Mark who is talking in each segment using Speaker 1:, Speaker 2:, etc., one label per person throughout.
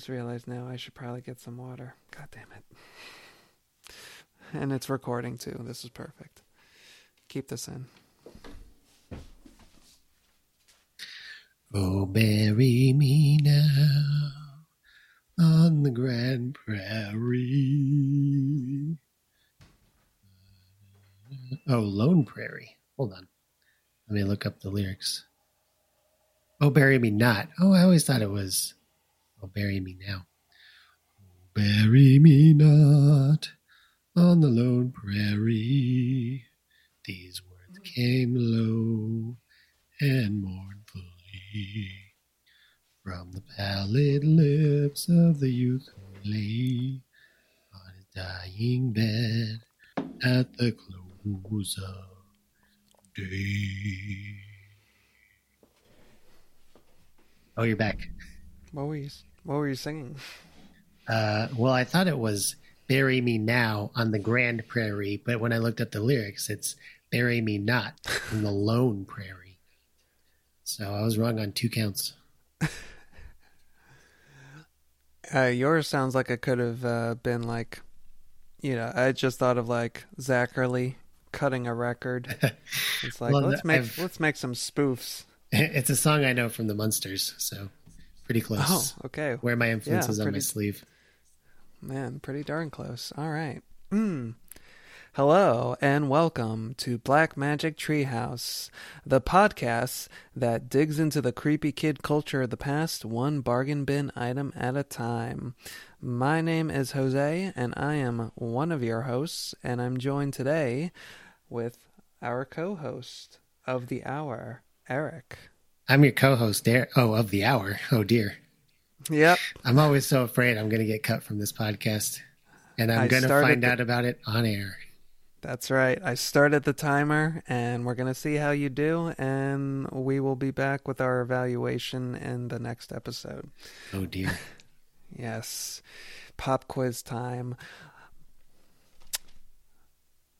Speaker 1: just realized now I should probably get some water. God damn it. And it's recording too. This is perfect. Keep this in.
Speaker 2: Oh, bury me now on the Grand Prairie. Oh, Lone Prairie. Hold on. Let me look up the lyrics. Oh, bury me not. Oh, I always thought it was Bury me now. Bury me not on the lone prairie. These words came low and mournfully from the pallid lips of the youth who lay on his dying bed at the close of day. Oh, you're back.
Speaker 1: You what were you singing?
Speaker 2: Uh, well, I thought it was "Bury Me Now" on the Grand Prairie, but when I looked at the lyrics, it's "Bury Me Not" in the Lone Prairie. So I was wrong on two counts.
Speaker 1: uh, yours sounds like it could have uh, been like, you know, I just thought of like Zacherle cutting a record. It's like well, let's make I've, let's make some spoofs.
Speaker 2: It's a song I know from the Munsters, so pretty close.
Speaker 1: Oh, okay.
Speaker 2: Where my influences yeah, pretty, on my sleeve.
Speaker 1: Man, pretty darn close. All right. Mm. Hello and welcome to Black Magic Treehouse, the podcast that digs into the creepy kid culture of the past one bargain bin item at a time. My name is Jose and I am one of your hosts, and I'm joined today with our co host of the hour, Eric.
Speaker 2: I'm your co-host there. Oh, of the hour. Oh dear.
Speaker 1: Yep.
Speaker 2: I'm always so afraid I'm going to get cut from this podcast, and I'm going to find the... out about it on air.
Speaker 1: That's right. I started the timer, and we're going to see how you do, and we will be back with our evaluation in the next episode.
Speaker 2: Oh dear.
Speaker 1: yes. Pop quiz time.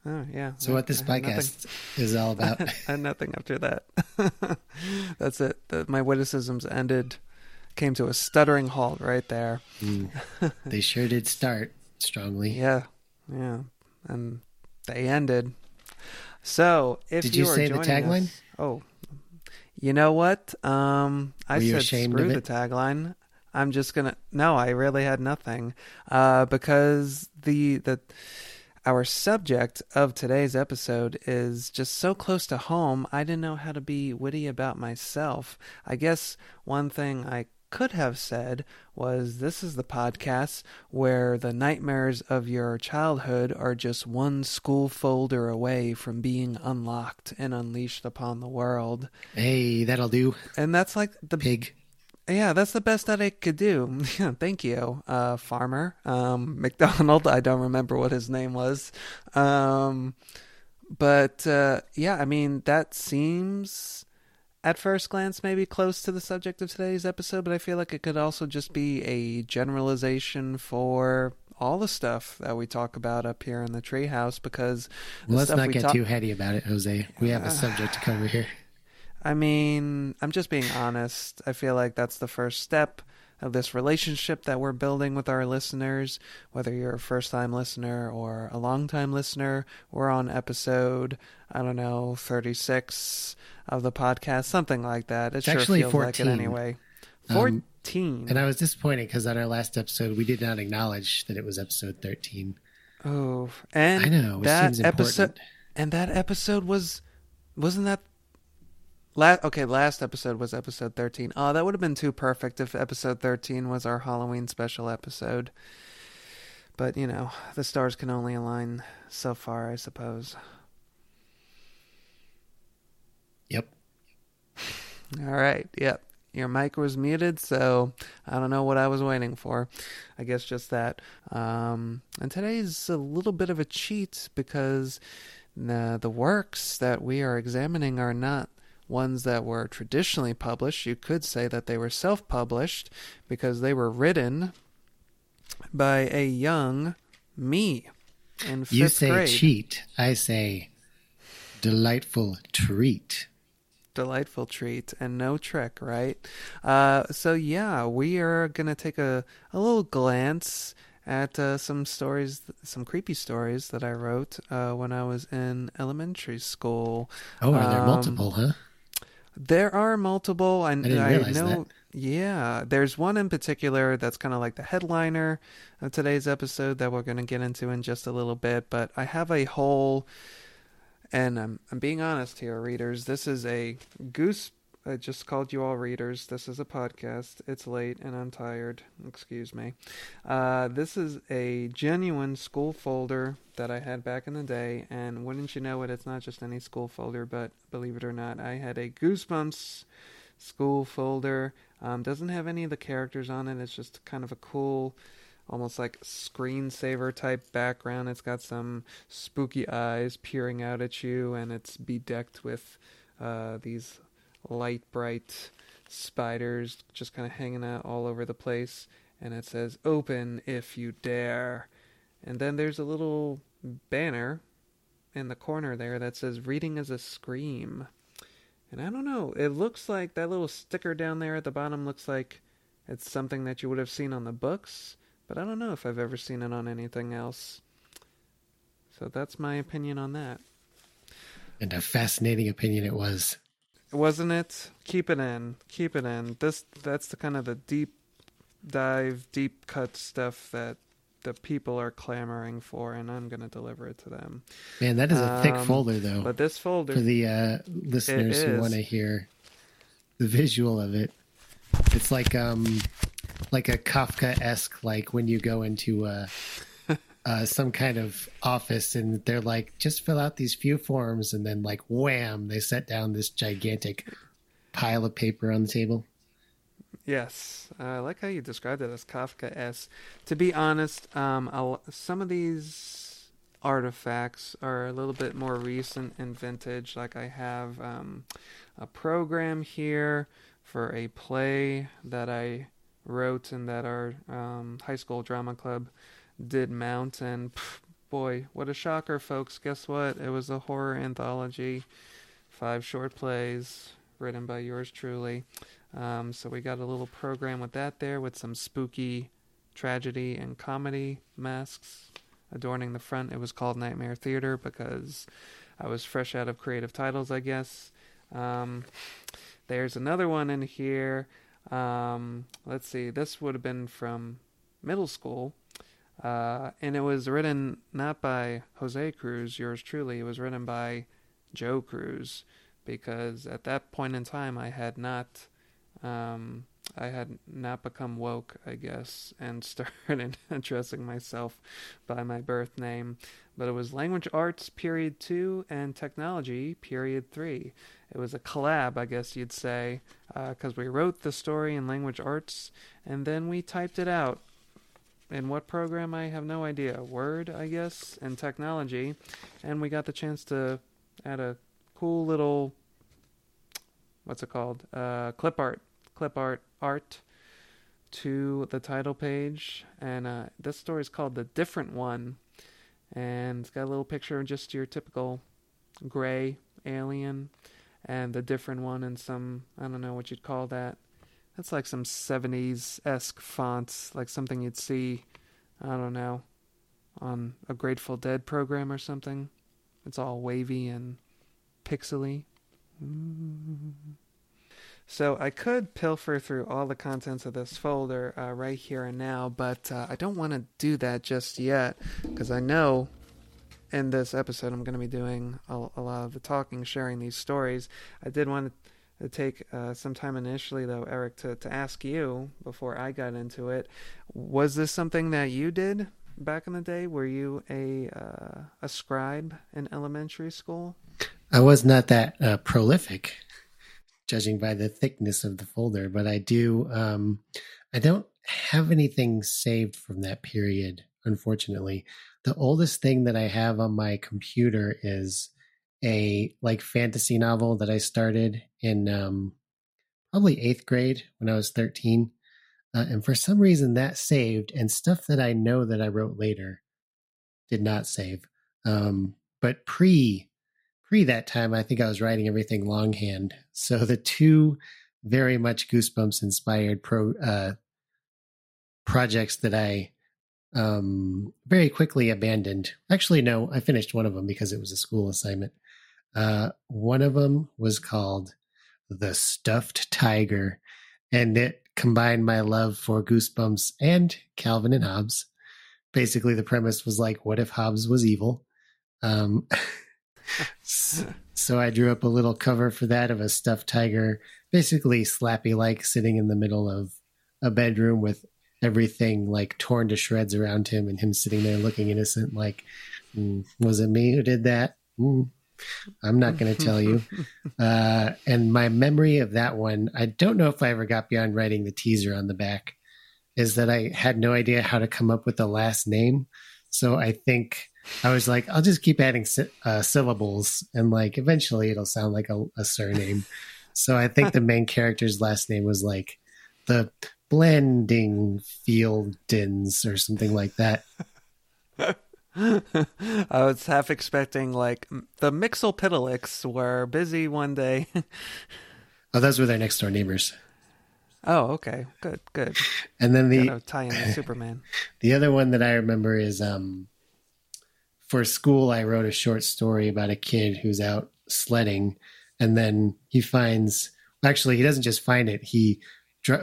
Speaker 1: Oh yeah.
Speaker 2: So what this podcast is all about?
Speaker 1: and nothing after that. That's it. The, my witticisms ended, came to a stuttering halt right there.
Speaker 2: Mm. They sure did start strongly.
Speaker 1: Yeah, yeah, and they ended. So if
Speaker 2: did
Speaker 1: you,
Speaker 2: you say the tagline?
Speaker 1: Us, oh, you know what? Um, I Were said screw the tagline. I'm just gonna. No, I really had nothing. Uh, because the the our subject of today's episode is just so close to home, I didn't know how to be witty about myself. I guess one thing I could have said was this is the podcast where the nightmares of your childhood are just one school folder away from being unlocked and unleashed upon the world.
Speaker 2: Hey, that'll do.
Speaker 1: And that's like the
Speaker 2: pig
Speaker 1: yeah, that's the best that I could do. Thank you, uh, farmer. Um, McDonald, I don't remember what his name was. Um, but uh, yeah, I mean, that seems at first glance maybe close to the subject of today's episode, but I feel like it could also just be a generalization for all the stuff that we talk about up here in the treehouse because
Speaker 2: well, let's not get talk- too heady about it, Jose. We have a subject to cover here.
Speaker 1: I mean, I'm just being honest. I feel like that's the first step of this relationship that we're building with our listeners. Whether you're a first time listener or a long time listener, we're on episode, I don't know, 36 of the podcast, something like that. It
Speaker 2: it's
Speaker 1: sure
Speaker 2: actually
Speaker 1: feels
Speaker 2: 14.
Speaker 1: like it anyway. 14. Um,
Speaker 2: and I was disappointed because on our last episode, we did not acknowledge that it was episode 13.
Speaker 1: Oh, and
Speaker 2: I know
Speaker 1: that episode, and that episode was, wasn't that Last, okay, last episode was episode 13. Oh, that would have been too perfect if episode 13 was our Halloween special episode. But, you know, the stars can only align so far, I suppose.
Speaker 2: Yep.
Speaker 1: All right. Yep. Your mic was muted, so I don't know what I was waiting for. I guess just that. Um, and today's a little bit of a cheat because the, the works that we are examining are not ones that were traditionally published. You could say that they were self published because they were written by a young me in fifth
Speaker 2: You say
Speaker 1: grade.
Speaker 2: cheat. I say delightful treat.
Speaker 1: delightful treat and no trick, right? Uh, so yeah, we are gonna take a a little glance at uh, some stories, some creepy stories that I wrote uh, when I was in elementary school.
Speaker 2: Oh, are there um, multiple, huh?
Speaker 1: There are multiple. I,
Speaker 2: I
Speaker 1: I know.
Speaker 2: That.
Speaker 1: Yeah, there's one in particular that's kind of like the headliner of today's episode that we're going to get into in just a little bit. But I have a whole, and I'm I'm being honest here, readers. This is a goose I just called you all readers. This is a podcast. It's late and I'm tired. Excuse me. Uh, this is a genuine school folder that I had back in the day, and wouldn't you know it, it's not just any school folder, but believe it or not, I had a Goosebumps school folder. Um, doesn't have any of the characters on it. It's just kind of a cool, almost like screensaver type background. It's got some spooky eyes peering out at you, and it's bedecked with uh, these light bright spiders just kind of hanging out all over the place and it says open if you dare. And then there's a little banner in the corner there that says reading is a scream. And i don't know it looks like that little sticker down there at the bottom looks like it's something that you would have seen on the books but i don't know if i've ever seen it on anything else. So that's my opinion on that.
Speaker 2: And a fascinating opinion it was
Speaker 1: wasn't it? Keep it in. Keep it in. This that's the kind of the deep dive, deep cut stuff that the people are clamoring for, and I'm going to deliver it to them.
Speaker 2: Man, that is a um, thick folder, though.
Speaker 1: But this folder
Speaker 2: for the uh, listeners who want to hear the visual of it, it's like um, like a Kafka esque, like when you go into a uh, some kind of office and they're like, just fill out these few forms. And then, like, wham, they set down this gigantic pile of paper on the table.
Speaker 1: Yes, uh, I like how you described it as Kafka s. To be honest, um, some of these artifacts are a little bit more recent and vintage. Like I have um, a program here for a play that I wrote and that our um, high school drama club did mount, and boy, what a shocker, folks! Guess what? It was a horror anthology, five short plays written by yours truly. Um, so we got a little program with that there, with some spooky tragedy and comedy masks adorning the front. It was called Nightmare Theater because I was fresh out of creative titles, I guess. Um, there's another one in here. Um, let's see, this would have been from middle school. Uh, and it was written not by Jose Cruz, yours truly. It was written by Joe Cruz, because at that point in time, I had not, um, I had not become woke, I guess, and started addressing myself by my birth name. But it was language arts period two and technology period three. It was a collab, I guess you'd say, because uh, we wrote the story in language arts and then we typed it out in what program I have no idea. Word, I guess, and technology, and we got the chance to add a cool little what's it called? Uh, clip art, clip art art to the title page, and uh, this story is called "The Different One," and it's got a little picture of just your typical gray alien, and the different one and some I don't know what you'd call that that's like some 70s esque fonts, like something you'd see, I don't know, on a Grateful Dead program or something. It's all wavy and pixely. So I could pilfer through all the contents of this folder uh, right here and now, but uh, I don't want to do that just yet because I know in this episode I'm going to be doing a, a, lot of the talking, sharing these stories. I did want to take uh, some time initially, though, Eric, to, to ask you before I got into it. Was this something that you did back in the day? Were you a uh, a scribe in elementary school?
Speaker 2: I was not that uh, prolific, judging by the thickness of the folder, but I do. Um, I don't have anything saved from that period, unfortunately. The oldest thing that I have on my computer is a like fantasy novel that I started in um, probably eighth grade when I was 13. Uh, and for some reason that saved and stuff that I know that I wrote later did not save. Um, but pre pre that time, I think I was writing everything longhand. So the two very much Goosebumps inspired pro uh, projects that I um, very quickly abandoned. Actually, no, I finished one of them because it was a school assignment. Uh, one of them was called The Stuffed Tiger, and it combined my love for Goosebumps and Calvin and Hobbes. Basically, the premise was like, what if Hobbes was evil? Um, so I drew up a little cover for that of a stuffed tiger, basically Slappy like, sitting in the middle of a bedroom with everything like torn to shreds around him and him sitting there looking innocent like mm, was it me who did that mm, i'm not going to tell you. Uh, and my memory of that one i don't know if i ever got beyond writing the teaser on the back is that i had no idea how to come up with the last name. So i think i was like i'll just keep adding uh, syllables and like eventually it'll sound like a, a surname. So i think the main character's last name was like the blending fieldins or something like that.
Speaker 1: I was half expecting like the Mxyzptlks were busy one day.
Speaker 2: oh, those were their next door neighbors.
Speaker 1: Oh, okay, good, good.
Speaker 2: And then the
Speaker 1: tie in the Superman.
Speaker 2: The other one that I remember is um, for school. I wrote a short story about a kid who's out sledding, and then he finds. Actually, he doesn't just find it; he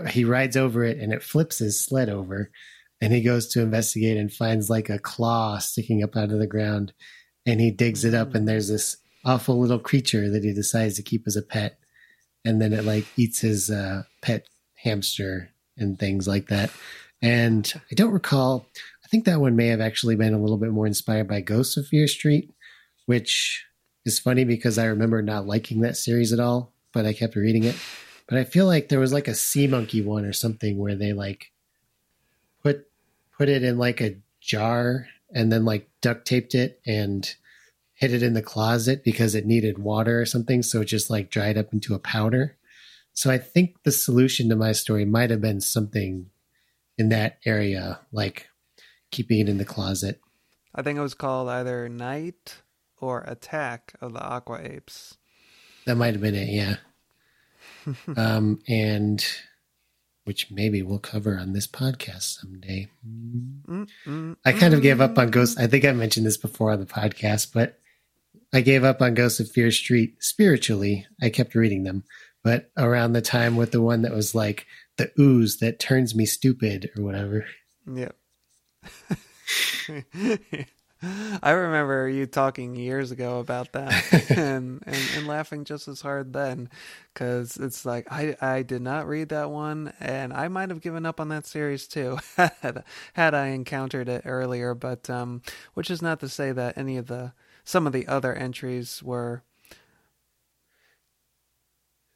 Speaker 2: he rides over it and it flips his sled over and he goes to investigate and finds like a claw sticking up out of the ground and he digs it up and mm. there's this awful little creature that he decides to keep as a pet and then it like eats his uh, pet hamster and things like that and i don't recall i think that one may have actually been a little bit more inspired by ghosts of fear street which is funny because i remember not liking that series at all but i kept reading it but I feel like there was like a sea monkey one or something where they like put it in like a jar and then like duct taped it and hid it in the closet because it needed water or something. So it just like dried up into a powder. So I think the solution to my story might have been something in that area, like keeping it in the closet.
Speaker 1: I think it was called either Night or Attack of the Aqua Apes.
Speaker 2: That might have been it, yeah. um, and which maybe we'll cover on this podcast someday. I kind of gave up on Ghost. I think I mentioned this before on the podcast, but I gave up on Ghosts of Fear Street spiritually. I kept reading them, but around the time with the one that was like the ooze that turns me stupid or whatever.
Speaker 1: Yep. I remember you talking years ago about that and, and, and, laughing just as hard then because it's like I, I did not read that one and I might have given up on that series too had, had I encountered it earlier but um which is not to say that any of the some of the other entries were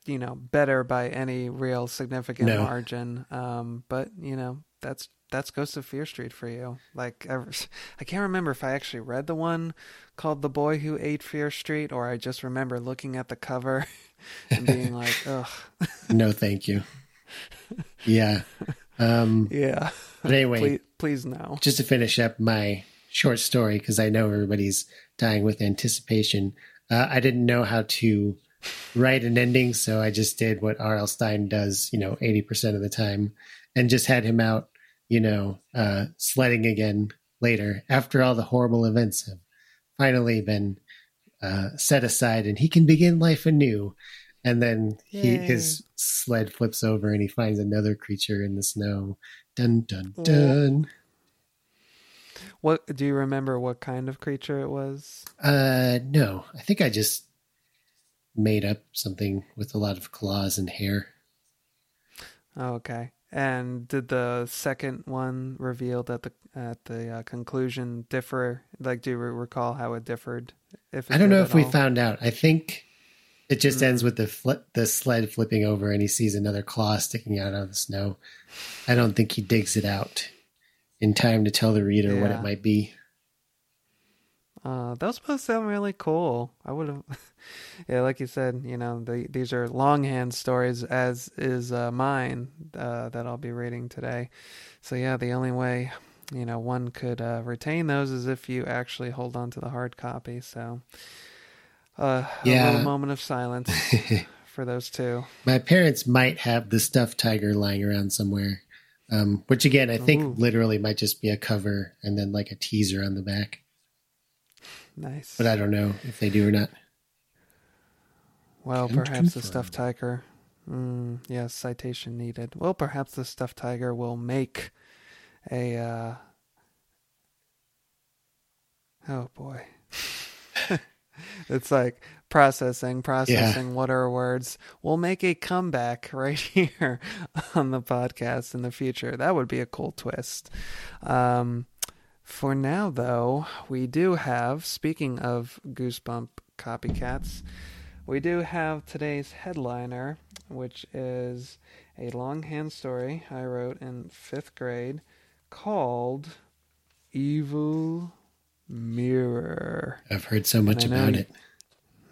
Speaker 1: you know better by any real significant no. margin um but you know that's that's Ghost of Fear Street for you. Like I, I can't remember if I actually read the one called The Boy Who Ate Fear Street or I just remember looking at the cover and being like, "Ugh."
Speaker 2: no, thank you. Yeah. Um
Speaker 1: Yeah.
Speaker 2: But anyway,
Speaker 1: please, please no.
Speaker 2: Just to finish up my short story because I know everybody's dying with anticipation. Uh, I didn't know how to write an ending, so I just did what R.L. Stine does, you know, 80% of the time and just had him out you know, uh, sledding again later after all the horrible events have finally been uh, set aside and he can begin life anew. And then he, his sled flips over and he finds another creature in the snow. Dun dun dun.
Speaker 1: What do you remember? What kind of creature it was?
Speaker 2: Uh, no. I think I just made up something with a lot of claws and hair.
Speaker 1: Oh, okay. And did the second one revealed at the at the uh, conclusion differ? Like, do you recall how it differed?
Speaker 2: If it I don't know if all? we found out. I think it just mm. ends with the fl- the sled flipping over, and he sees another claw sticking out of the snow. I don't think he digs it out in time to tell the reader yeah. what it might be.
Speaker 1: Uh, those both sound really cool. I would have, yeah, like you said, you know, the, these are longhand stories, as is uh, mine uh, that I'll be reading today. So yeah, the only way, you know, one could uh, retain those is if you actually hold on to the hard copy. So, uh, yeah. a little moment of silence for those two.
Speaker 2: My parents might have the stuffed tiger lying around somewhere. Um, which again, I think Ooh. literally might just be a cover and then like a teaser on the back.
Speaker 1: Nice.
Speaker 2: But I don't know if they do or not.
Speaker 1: Well, Can't perhaps the stuffed tiger. Mm, yes, citation needed. Well, perhaps the stuffed tiger will make a. Uh... Oh boy. it's like processing, processing. Yeah. What are words? We'll make a comeback right here on the podcast in the future. That would be a cool twist. Um, for now, though, we do have, speaking of Goosebump copycats, we do have today's headliner, which is a longhand story I wrote in fifth grade called Evil Mirror.
Speaker 2: I've heard so much about it.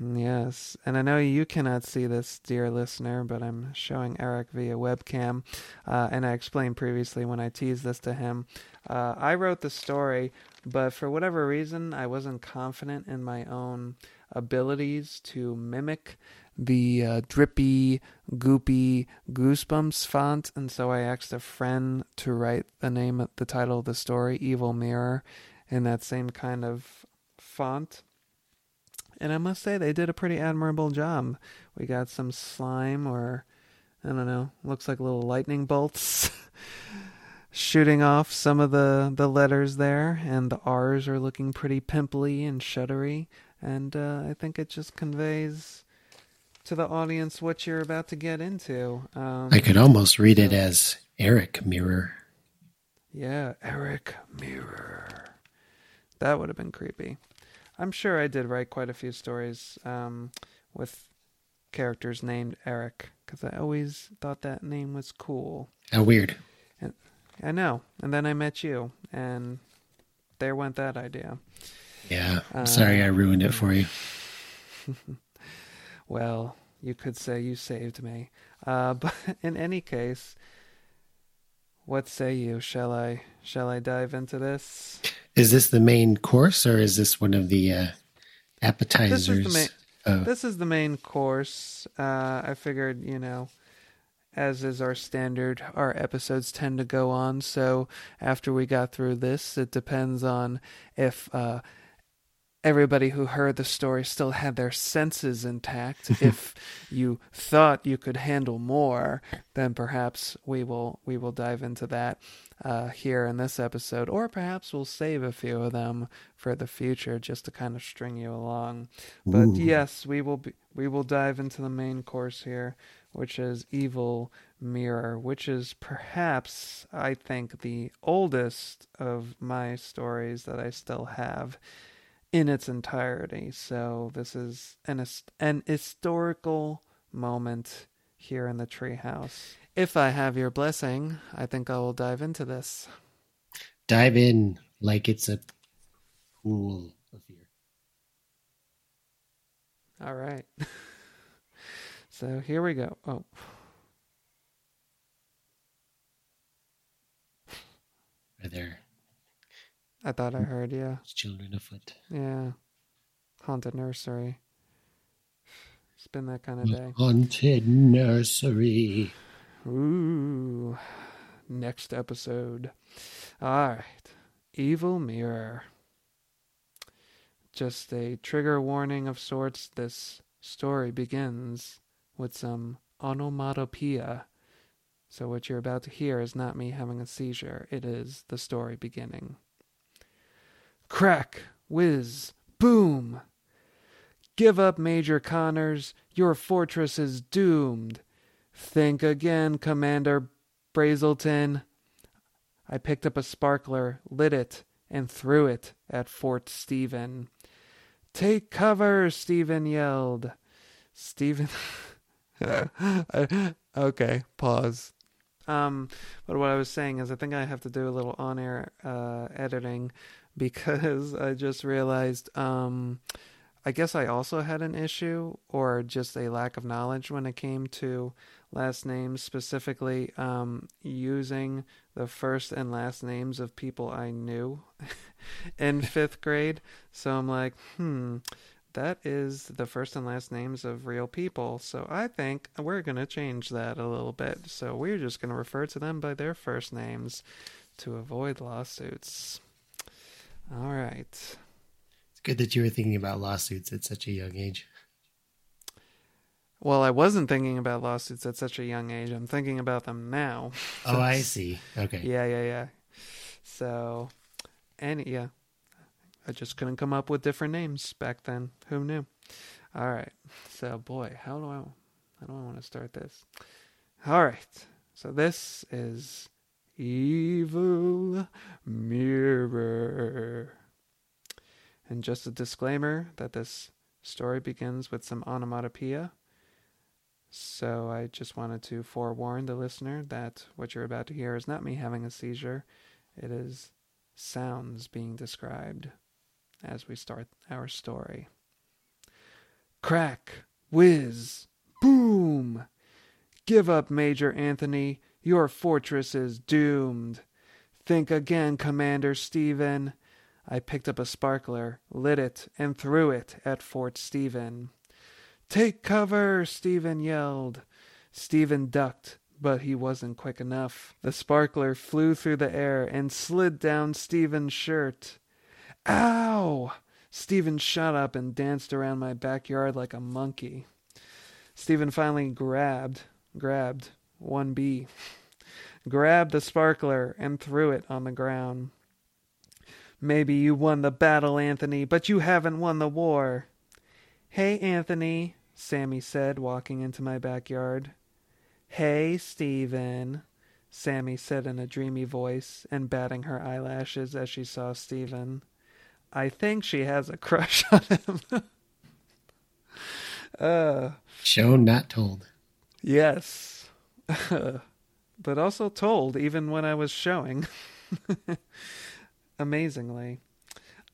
Speaker 1: Yes, and I know you cannot see this, dear listener, but I'm showing Eric via webcam. Uh, and I explained previously when I teased this to him. Uh, I wrote the story, but for whatever reason, I wasn't confident in my own abilities to mimic the uh, drippy, goopy Goosebumps font, and so I asked a friend to write the name, the title of the story, Evil Mirror, in that same kind of font. And I must say, they did a pretty admirable job. We got some slime, or I don't know, looks like little lightning bolts shooting off some of the, the letters there, and the R's are looking pretty pimply and shuddery. And uh, I think it just conveys to the audience what you're about to get into. Um,
Speaker 2: I could almost read it as Eric Mirror.
Speaker 1: Yeah, Eric Mirror. That would have been creepy. I'm sure I did write quite a few stories um, with characters named Eric because I always thought that name was cool.
Speaker 2: How weird.
Speaker 1: I know. And then I met you, and there went that idea.
Speaker 2: Yeah. I'm uh, sorry I ruined it for you.
Speaker 1: well, you could say you saved me. Uh, but in any case, what say you? Shall I shall I dive into this?
Speaker 2: Is this the main course or is this one of the uh, appetizers?
Speaker 1: This is the main, oh. this is the main course. Uh, I figured, you know, as is our standard, our episodes tend to go on. So after we got through this, it depends on if uh, everybody who heard the story still had their senses intact. if you thought you could handle more, then perhaps we will we will dive into that uh, here in this episode, or perhaps we'll save a few of them for the future just to kind of string you along. But Ooh. yes, we will be, we will dive into the main course here, which is Evil Mirror, which is perhaps I think the oldest of my stories that I still have in its entirety. So this is an an historical moment here in the treehouse. If I have your blessing, I think I will dive into this.
Speaker 2: Dive in like it's a pool of fear.
Speaker 1: All right. so here we go. Oh.
Speaker 2: Are there
Speaker 1: I thought I heard, yeah.
Speaker 2: Children afoot.
Speaker 1: Yeah. Haunted nursery. It's been that kind of day.
Speaker 2: Haunted nursery.
Speaker 1: Ooh. Next episode. All right. Evil Mirror. Just a trigger warning of sorts. This story begins with some onomatopoeia. So, what you're about to hear is not me having a seizure, it is the story beginning. Crack, whiz, boom. Give up, Major Connors. Your fortress is doomed. Think again, Commander Brazelton. I picked up a sparkler, lit it, and threw it at Fort Stephen. Take cover, Stephen yelled. Stephen. okay, pause. Um, but what I was saying is, I think I have to do a little on-air uh, editing because I just realized um, I guess I also had an issue or just a lack of knowledge when it came to last names, specifically um, using the first and last names of people I knew in fifth grade. So I'm like, hmm, that is the first and last names of real people. So I think we're going to change that a little bit. So we're just going to refer to them by their first names to avoid lawsuits. All right.
Speaker 2: It's good that you were thinking about lawsuits at such a young age.
Speaker 1: Well, I wasn't thinking about lawsuits at such a young age. I'm thinking about them now.
Speaker 2: oh, I see. Okay.
Speaker 1: Yeah, yeah, yeah. So, and yeah, I just couldn't come up with different names back then. Who knew? All right. So, boy, how do I I want to start this? All right. So this is Evil Mirror. And just a disclaimer that this story begins with some onomatopoeia. So I just wanted to forewarn the listener that what you're about to hear is not me having a seizure. It is sounds being described as we start our story. Crack, whiz, boom! Give up, Major Anthony. Your fortress is doomed. Think again, Commander Stephen. I picked up a sparkler, lit it, and threw it at Fort Stephen. Take cover, Stephen yelled. Stephen ducked, but he wasn't quick enough. The sparkler flew through the air and slid down Stephen's shirt. Ow! Stephen shot up and danced around my backyard like a monkey. Stephen finally grabbed, grabbed 1B, grabbed the sparkler and threw it on the ground. Maybe you won the battle, Anthony, but you haven't won the war. Hey, Anthony, Sammy said, walking into my backyard. Hey, Stephen, Sammy said in a dreamy voice and batting her eyelashes as she saw Stephen. I think she has a crush on him.
Speaker 2: uh, Shown, not told.
Speaker 1: Yes. but also told, even when I was showing. Amazingly.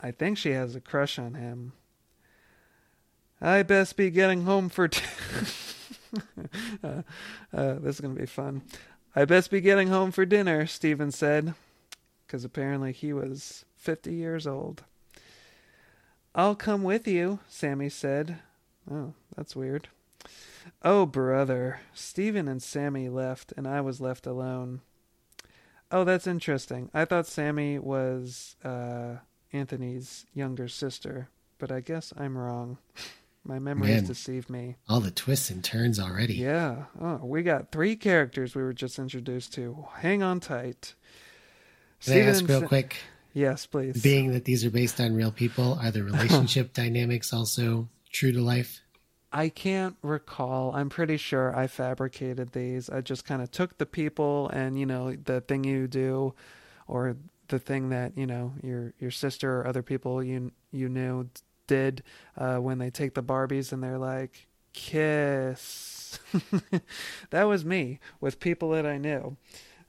Speaker 1: I think she has a crush on him. I best be getting home for. T- uh, uh, this is going to be fun. I best be getting home for dinner, Stephen said, because apparently he was 50 years old. I'll come with you, Sammy said. Oh, that's weird. Oh, brother. Stephen and Sammy left, and I was left alone. Oh, that's interesting. I thought Sammy was uh, Anthony's younger sister, but I guess I'm wrong. My memories deceive me.
Speaker 2: All the twists and turns already.
Speaker 1: Yeah. Oh, we got three characters we were just introduced to. Hang on tight.
Speaker 2: Can Steven I ask real Sa- quick?
Speaker 1: Yes, please.
Speaker 2: Being that these are based on real people, are the relationship dynamics also true to life?
Speaker 1: I can't recall. I'm pretty sure I fabricated these. I just kind of took the people and, you know, the thing you do or the thing that, you know, your your sister or other people you you knew did uh, when they take the Barbies and they're like, kiss. that was me with people that I knew.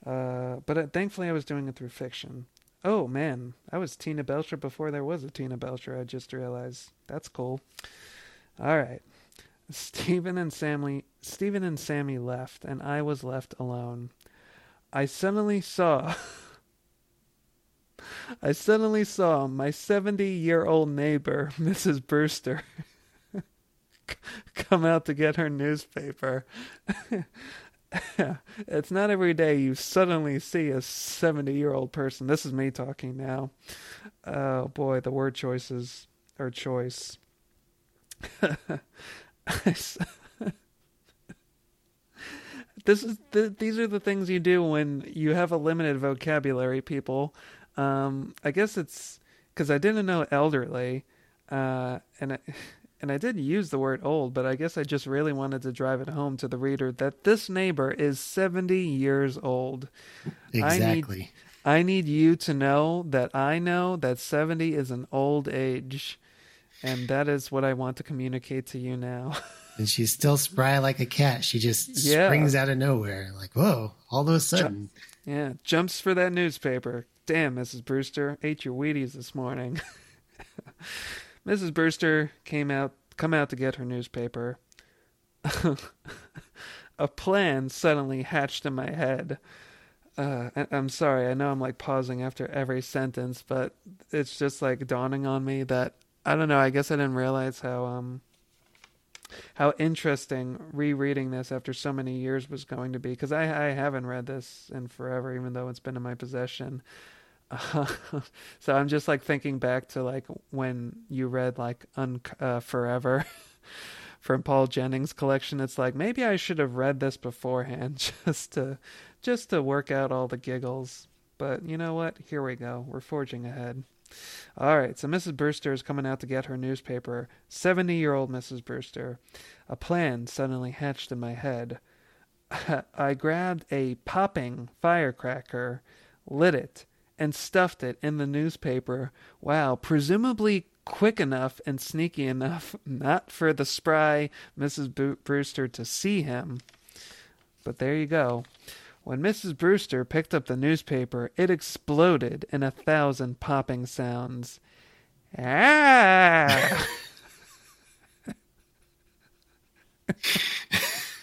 Speaker 1: Uh, but uh, thankfully, I was doing it through fiction. Oh man, I was Tina Belcher before there was a Tina Belcher. I just realized that's cool. All right, Stephen and Sammy, Stephen and Sammy left, and I was left alone. I suddenly saw. I suddenly saw my 70 year old neighbor, Mrs. Brewster, come out to get her newspaper. it's not every day you suddenly see a 70 year old person. This is me talking now. Oh boy, the word choices or choice. this is the, these are the things you do when you have a limited vocabulary, people. Um, I guess it's because I didn't know elderly, uh, and I, and I did use the word old, but I guess I just really wanted to drive it home to the reader that this neighbor is 70 years old.
Speaker 2: Exactly.
Speaker 1: I need, I need you to know that I know that 70 is an old age. And that is what I want to communicate to you now.
Speaker 2: and she's still spry like a cat. She just yeah. springs out of nowhere. Like, whoa, all of a sudden.
Speaker 1: yeah, jumps for that newspaper. Damn, Mrs. Brewster, ate your Wheaties this morning. Mrs. Brewster came out come out to get her newspaper. a plan suddenly hatched in my head. Uh, I'm sorry, I know I'm like pausing after every sentence, but it's just like dawning on me that I don't know. I guess I didn't realize how um how interesting rereading this after so many years was going to be because I, I haven't read this in forever, even though it's been in my possession. So I'm just like thinking back to like when you read like Un- uh, Forever from Paul Jennings' collection. It's like maybe I should have read this beforehand just to just to work out all the giggles. But you know what? Here we go. We're forging ahead. All right, so Mrs. Brewster is coming out to get her newspaper. 70 year old Mrs. Brewster. A plan suddenly hatched in my head. I grabbed a popping firecracker, lit it, and stuffed it in the newspaper. Wow, presumably quick enough and sneaky enough not for the spry Mrs. Brewster to see him. But there you go. When Mrs. Brewster picked up the newspaper, it exploded in a thousand popping sounds. Ah!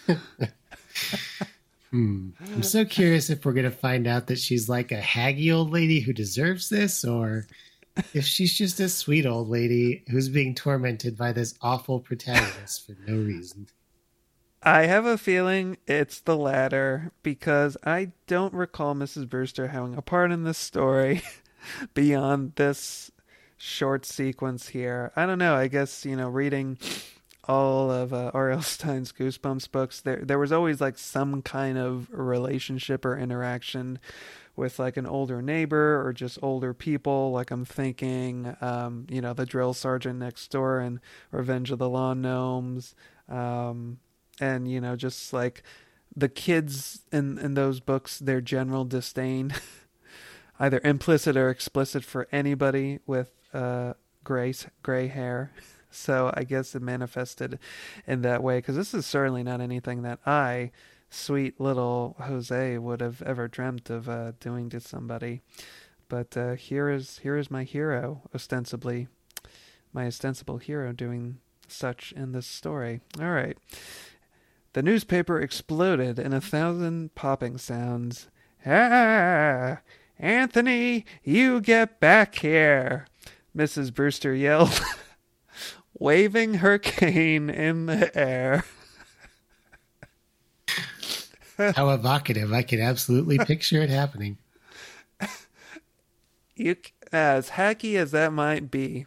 Speaker 2: hmm. I'm so curious if we're going to find out that she's like a haggy old lady who deserves this, or if she's just a sweet old lady who's being tormented by this awful protagonist for no reason.
Speaker 1: I have a feeling it's the latter because I don't recall Mrs. Brewster having a part in this story beyond this short sequence here. I don't know. I guess, you know, reading all of uh, R.L. Stine's Goosebumps books, there there was always like some kind of relationship or interaction with like an older neighbor or just older people. Like I'm thinking, um, you know, the drill sergeant next door and Revenge of the Lawn Gnomes. Um, and you know just like the kids in in those books their general disdain either implicit or explicit for anybody with uh gray gray hair so i guess it manifested in that way because this is certainly not anything that i sweet little jose would have ever dreamt of uh, doing to somebody but uh, here is here is my hero ostensibly my ostensible hero doing such in this story all right the newspaper exploded in a thousand popping sounds. Ah! Anthony, you get back here! Mrs. Brewster yelled, waving her cane in the air.
Speaker 2: How evocative. I can absolutely picture it happening.
Speaker 1: You, as hacky as that might be,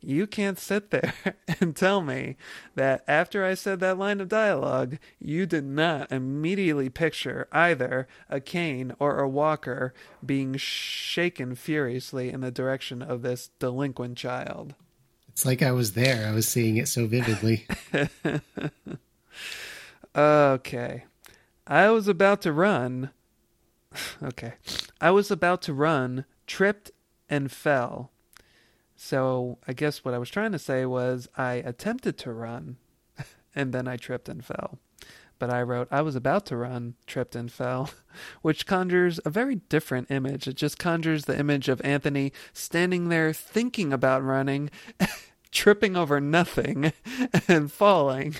Speaker 1: you can't sit there and tell me that after I said that line of dialogue, you did not immediately picture either a cane or a walker being shaken furiously in the direction of this delinquent child.
Speaker 2: It's like I was there. I was seeing it so vividly.
Speaker 1: okay. I was about to run. Okay. I was about to run, tripped, and fell so I guess what I was trying to say was I attempted to run and then I tripped and fell. But I wrote, I was about to run, tripped and fell, which conjures a very different image. It just conjures the image of Anthony standing there thinking about running, tripping over nothing, and falling.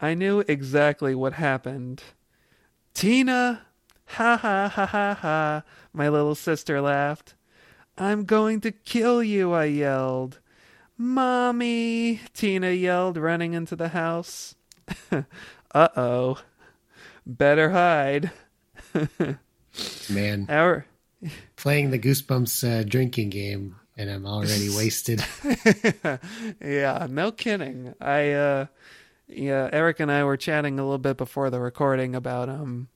Speaker 1: I knew exactly what happened. Tina! Ha ha ha ha ha! my little sister laughed. I'm going to kill you, I yelled. Mommy, Tina yelled, running into the house. uh oh. Better hide.
Speaker 2: Man.
Speaker 1: Our
Speaker 2: playing the Goosebumps uh, drinking game, and I'm already wasted.
Speaker 1: yeah, no kidding. I, uh, yeah, Eric and I were chatting a little bit before the recording about um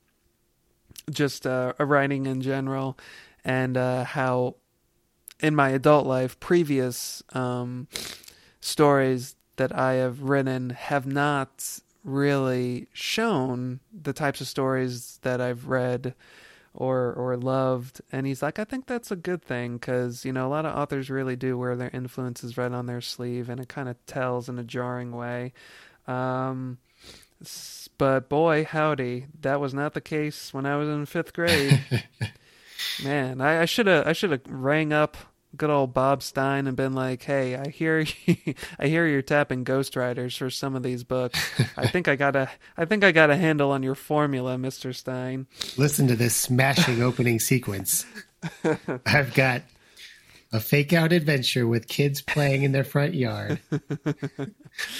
Speaker 1: just uh, writing in general, and uh, how in my adult life, previous um, stories that I have written have not really shown the types of stories that I've read or or loved and he's like I think that's a good thing cuz you know a lot of authors really do wear their influences right on their sleeve and it kind of tells in a jarring way um but boy, howdy, that was not the case when I was in fifth grade. Man, I should have I should have rang up good old Bob Stine and been like, "Hey, I hear you, I hear you're tapping ghostwriters for some of these books. I think I got a I think I got a handle on your formula, Mister Stine."
Speaker 2: Listen to this smashing opening sequence. I've got a fake out adventure with kids playing in their front yard,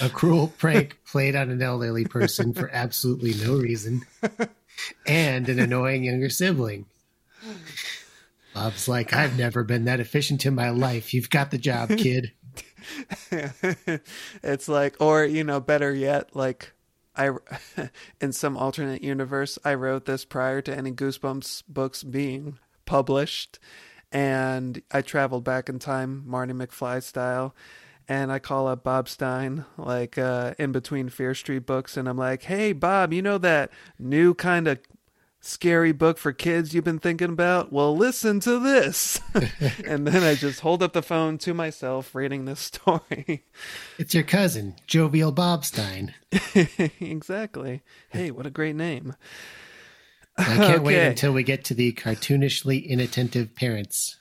Speaker 2: a cruel prank played on an elderly person for absolutely no reason, and an annoying younger sibling. Bob's like, I've never been that efficient in my life. You've got the job, kid.
Speaker 1: it's like, or, you know, better yet, like, I, in some alternate universe, I wrote this prior to any Goosebumps books being published. And I traveled back in time, Marty McFly style. And I call up Bob Stine, like uh, in between Fear Street books, and I'm like, "Hey, Bob, you know that new kind of scary book for kids you've been thinking about? Well, listen to this. and then I just hold up the phone to myself reading this story.
Speaker 2: It's your cousin, Jovial Bob Stine.
Speaker 1: exactly. Hey, what a great name.
Speaker 2: I can't okay. wait until we get to the cartoonishly inattentive parents.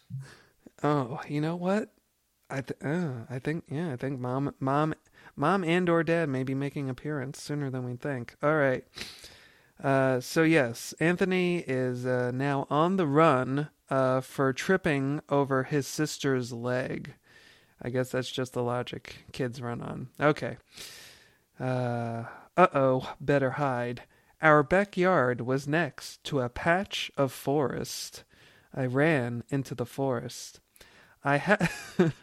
Speaker 1: Oh, you know what? I th- uh, I think yeah, I think mom mom mom and or dad may be making appearance sooner than we think. All right. Uh, so yes, Anthony is uh, now on the run uh, for tripping over his sister's leg. I guess that's just the logic kids run on. Okay. Uh, oh, better hide. Our backyard was next to a patch of forest. I ran into the forest. I had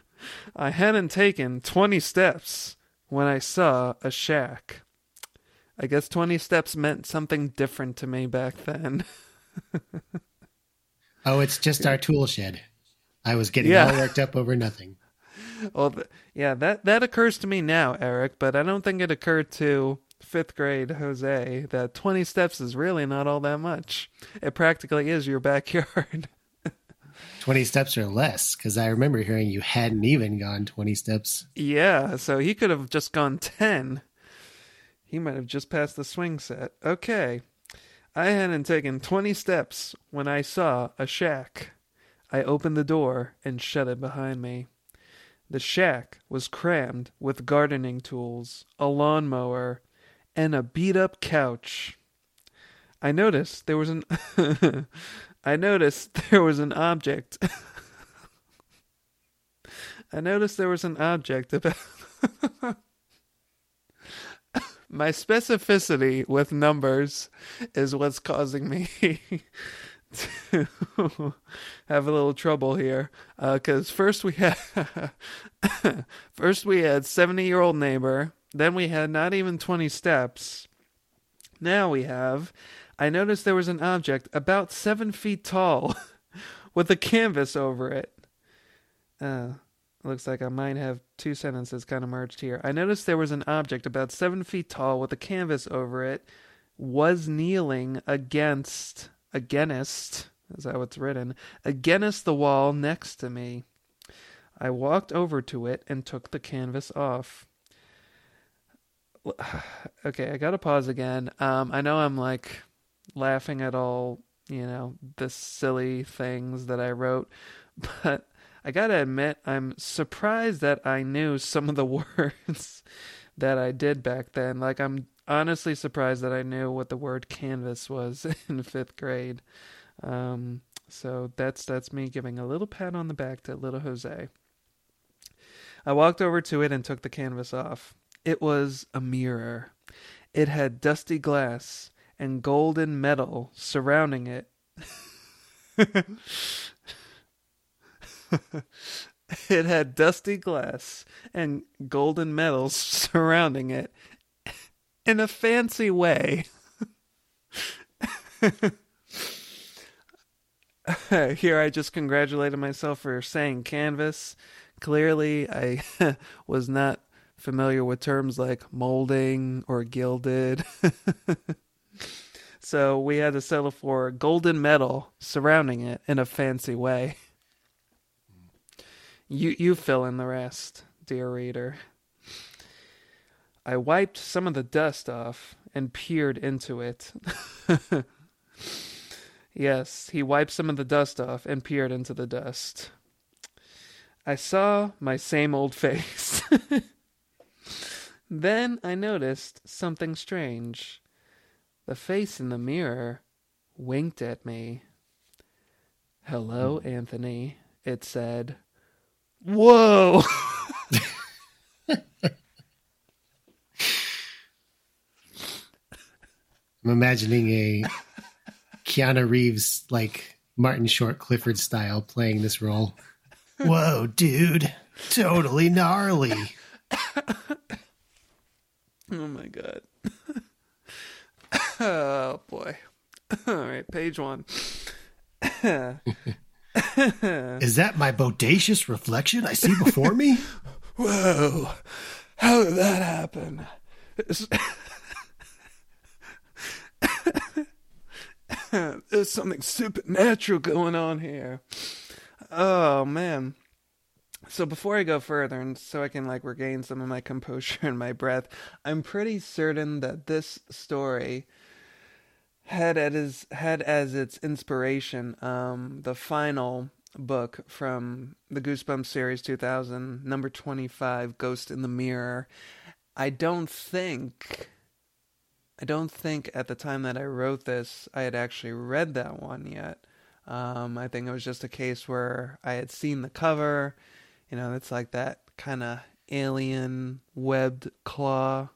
Speaker 1: I hadn't taken twenty steps when I saw a shack. I guess 20 steps meant something different to me back then.
Speaker 2: oh, it's just our tool shed. I was getting yeah. all worked up over nothing.
Speaker 1: Well, yeah, that that occurs to me now, Eric, but I don't think it occurred to fifth grade Jose that 20 steps is really not all that much. It practically is your backyard.
Speaker 2: 20 steps or less, because I remember hearing you hadn't even gone 20 steps.
Speaker 1: Yeah, so he could have just gone 10. He might have just passed the swing set. Okay. I hadn't taken 20 steps when I saw a shack. I opened the door and shut it behind me. The shack was crammed with gardening tools, a lawnmower, and a beat up couch. I noticed there was an I noticed there was an object. I noticed there was an object about my specificity with numbers is what's causing me to have a little trouble here because uh, first we had first we had 70 year old neighbor then we had not even 20 steps. Now we have i noticed there was an object about seven feet tall with a canvas over it. Uh, Looks like I might have two sentences kind of merged here. I noticed there was an object about seven feet tall with a canvas over it, was kneeling against, against, is that what's written, against the wall next to me. I walked over to it and took the canvas off. Okay, I gotta pause again. Um, I know I'm like laughing at all, you know, the silly things that I wrote, but I gotta admit, I'm surprised that I knew some of the words that I did back then. Like, I'm honestly surprised that I knew what the word canvas was in fifth grade. Um, so that's that's me giving a little pat on the back to little Jose. I walked over to it and took the canvas off. It was a mirror. It had dusty glass and golden metal surrounding it. it had dusty glass and golden medals surrounding it in a fancy way. Here, I just congratulated myself for saying canvas. Clearly, I was not familiar with terms like molding or gilded. so we had to settle for golden metal surrounding it in a fancy way. You you fill in the rest, dear reader. I wiped some of the dust off and peered into it. yes, he wiped some of the dust off and peered into the dust. I saw my same old face. then I noticed something strange. The face in the mirror winked at me. Hello, hmm. Anthony. It said, Whoa!
Speaker 2: I'm imagining a Keanu Reeves, like Martin Short Clifford style, playing this role. Whoa, dude. Totally gnarly.
Speaker 1: oh my god. oh boy. All right, page one.
Speaker 2: Is that my bodacious reflection I see before me?
Speaker 1: Whoa. How did that happen? There's something supernatural going on here. Oh man. So before I go further and so I can like regain some of my composure and my breath, I'm pretty certain that this story had as had as its inspiration um, the final book from the Goosebumps series 2000, number 25, Ghost in the Mirror. I don't think I don't think at the time that I wrote this I had actually read that one yet. Um, I think it was just a case where I had seen the cover. You know, it's like that kind of alien webbed claw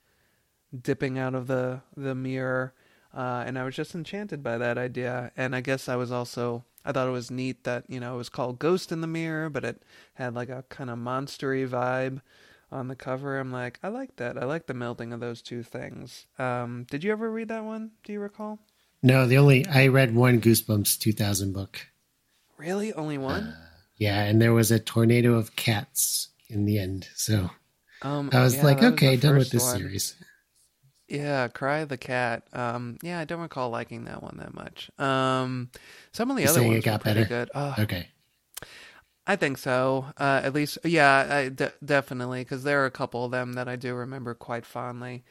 Speaker 1: dipping out of the the mirror, uh, and I was just enchanted by that idea. And I guess I was also I thought it was neat that you know it was called Ghost in the Mirror, but it had like a kind of monstery vibe on the cover. I'm like, I like that. I like the melding of those two things. Um, did you ever read that one? Do you recall?
Speaker 2: No, the only I read one Goosebumps 2000 book.
Speaker 1: Really, only one? Uh,
Speaker 2: yeah, and there was a tornado of cats in the end. So um, I was yeah, like, okay, was done with this one. series.
Speaker 1: Yeah, Cry the Cat. Um, yeah, I don't recall liking that one that much. Um, some of the You're other ones it got better. good. Oh,
Speaker 2: okay.
Speaker 1: I think so. Uh, at least, yeah, I d- definitely, because there are a couple of them that I do remember quite fondly.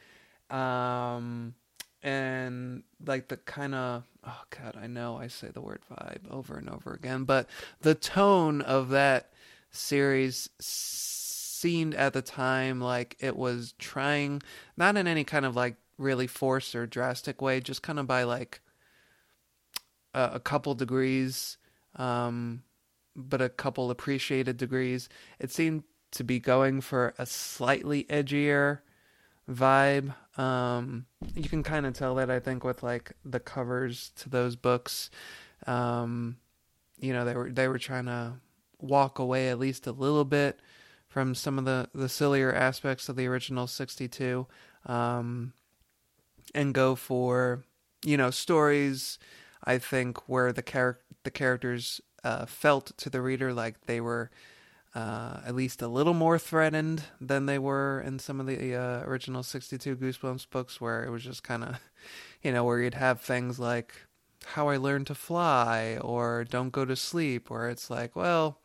Speaker 1: Um, and like the kind of oh god, I know I say the word vibe over and over again, but the tone of that series seemed at the time like it was trying, not in any kind of like really forced or drastic way, just kind of by like a, a couple degrees. Um, but a couple appreciated degrees. It seemed to be going for a slightly edgier vibe. Um, you can kind of tell that I think with like the covers to those books. Um, you know, they were they were trying to walk away at least a little bit from some of the the sillier aspects of the original 62 um, and go for you know stories I think where the char- the characters uh, felt to the reader like they were uh, at least a little more threatened than they were in some of the uh, original 62 Goosebumps books, where it was just kind of, you know, where you'd have things like How I Learned to Fly or Don't Go to Sleep, where it's like, well,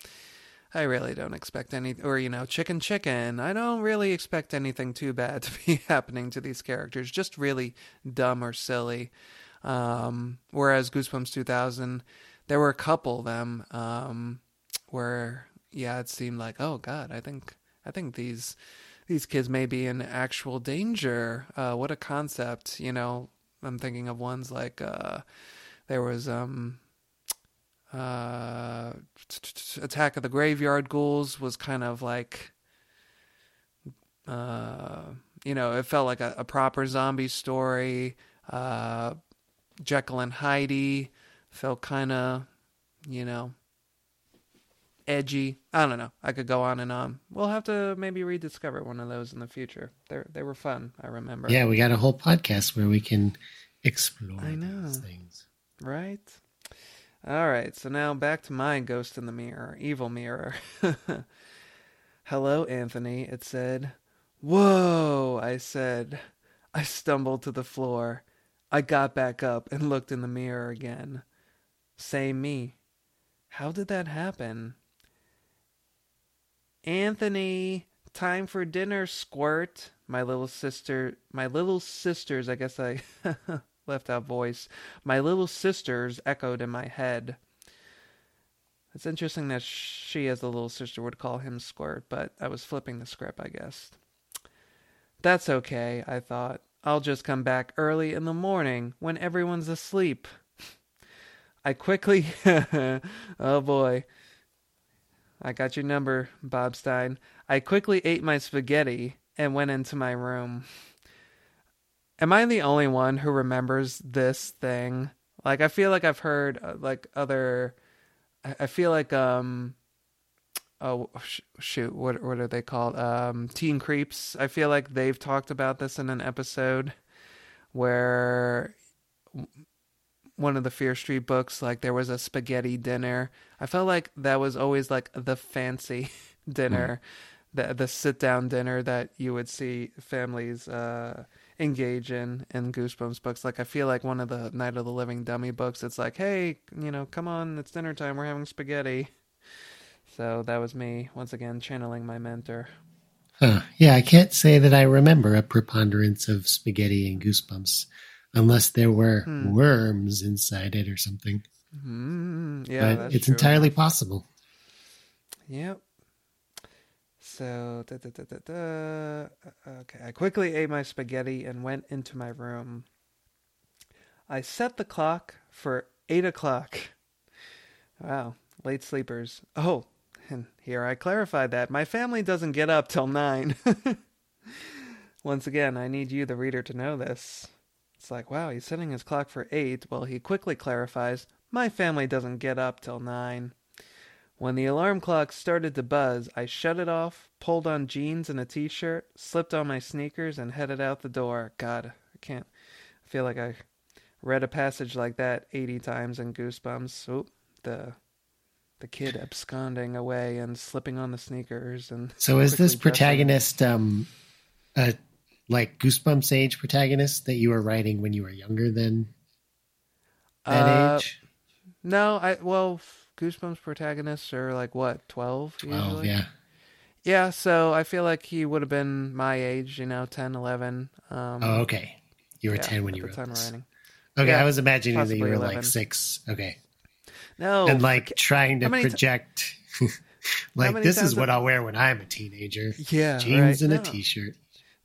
Speaker 1: I really don't expect any, or, you know, Chicken Chicken, I don't really expect anything too bad to be happening to these characters, just really dumb or silly. Um, whereas Goosebumps 2000, there were a couple of them um, where yeah, it seemed like oh god, I think I think these these kids may be in actual danger. Uh, what a concept, you know. I'm thinking of ones like uh, there was um, uh, Attack of the Graveyard Ghouls was kind of like uh, you know, it felt like a, a proper zombie story. Uh, Jekyll and Heidi felt kind of, you know, edgy. I don't know. I could go on and on. We'll have to maybe rediscover one of those in the future. They they were fun. I remember.
Speaker 2: Yeah, we got a whole podcast where we can explore I know. these things.
Speaker 1: Right. All right. So now back to my ghost in the mirror, evil mirror. Hello, Anthony. It said. Whoa! I said. I stumbled to the floor. I got back up and looked in the mirror again. Same me. How did that happen? Anthony, time for dinner, squirt. My little sister, my little sisters, I guess I left out voice. My little sisters echoed in my head. It's interesting that she, as the little sister, would call him Squirt, but I was flipping the script, I guess. That's okay, I thought. I'll just come back early in the morning when everyone's asleep. I quickly, oh boy, I got your number, Bob Stine. I quickly ate my spaghetti and went into my room. Am I the only one who remembers this thing? Like, I feel like I've heard uh, like other. I feel like um. Oh sh- shoot! What what are they called? Um, Teen Creeps. I feel like they've talked about this in an episode where one of the Fear Street books, like there was a spaghetti dinner. I felt like that was always like the fancy dinner, mm. the the sit down dinner that you would see families uh, engage in in Goosebumps books. Like I feel like one of the Night of the Living Dummy books. It's like, hey, you know, come on, it's dinner time. We're having spaghetti. So that was me once again channeling my mentor.
Speaker 2: Huh. Yeah, I can't say that I remember a preponderance of spaghetti and Goosebumps unless there were hmm. worms inside it or something.
Speaker 1: Mm, yeah,
Speaker 2: but it's true. entirely possible.
Speaker 1: Yep. So, da, da, da, uh, okay, I quickly ate my spaghetti and went into my room. I set the clock for eight o'clock. Wow, late sleepers. Oh, and here I clarified that my family doesn't get up till nine. Once again, I need you, the reader, to know this. It's like, wow, he's setting his clock for 8. Well, he quickly clarifies, my family doesn't get up till 9. When the alarm clock started to buzz, I shut it off, pulled on jeans and a t shirt, slipped on my sneakers, and headed out the door. God, I can't. I feel like I read a passage like that 80 times in Goosebumps. Oop, the the kid absconding away and slipping on the sneakers and
Speaker 2: so is this protagonist um a like Goosebumps age protagonist that you were writing when you were younger than that uh, age?
Speaker 1: No, I well, Goosebumps protagonists are like what twelve?
Speaker 2: Twelve, yeah.
Speaker 1: Yeah, so I feel like he would have been my age, you know, 10, 11. Um,
Speaker 2: oh, okay. You were yeah, 10 when you wrote time this. Writing. Okay, yeah, I was imagining that you were 11. like six. Okay.
Speaker 1: No.
Speaker 2: And like trying to project, t- like, this is what I'll wear when I'm a teenager.
Speaker 1: Yeah.
Speaker 2: Jeans
Speaker 1: right?
Speaker 2: and
Speaker 1: no.
Speaker 2: a t shirt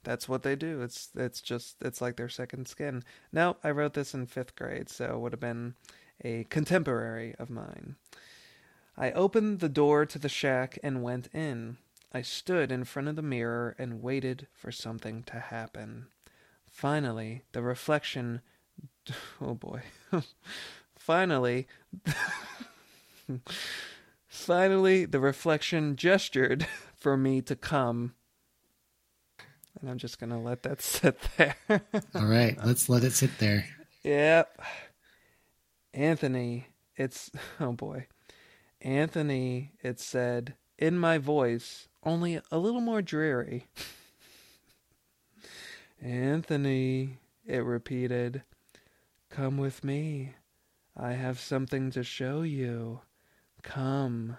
Speaker 1: that's what they do. It's it's just it's like their second skin. No, I wrote this in fifth grade, so it would have been a contemporary of mine. I opened the door to the shack and went in. I stood in front of the mirror and waited for something to happen. Finally, the reflection. Oh boy. Finally. Finally, the reflection gestured for me to come and I'm just gonna let that sit there.
Speaker 2: All right, let's let it sit there.
Speaker 1: Yep. Anthony, it's oh boy. Anthony, it said in my voice, only a little more dreary. Anthony, it repeated, come with me. I have something to show you. Come.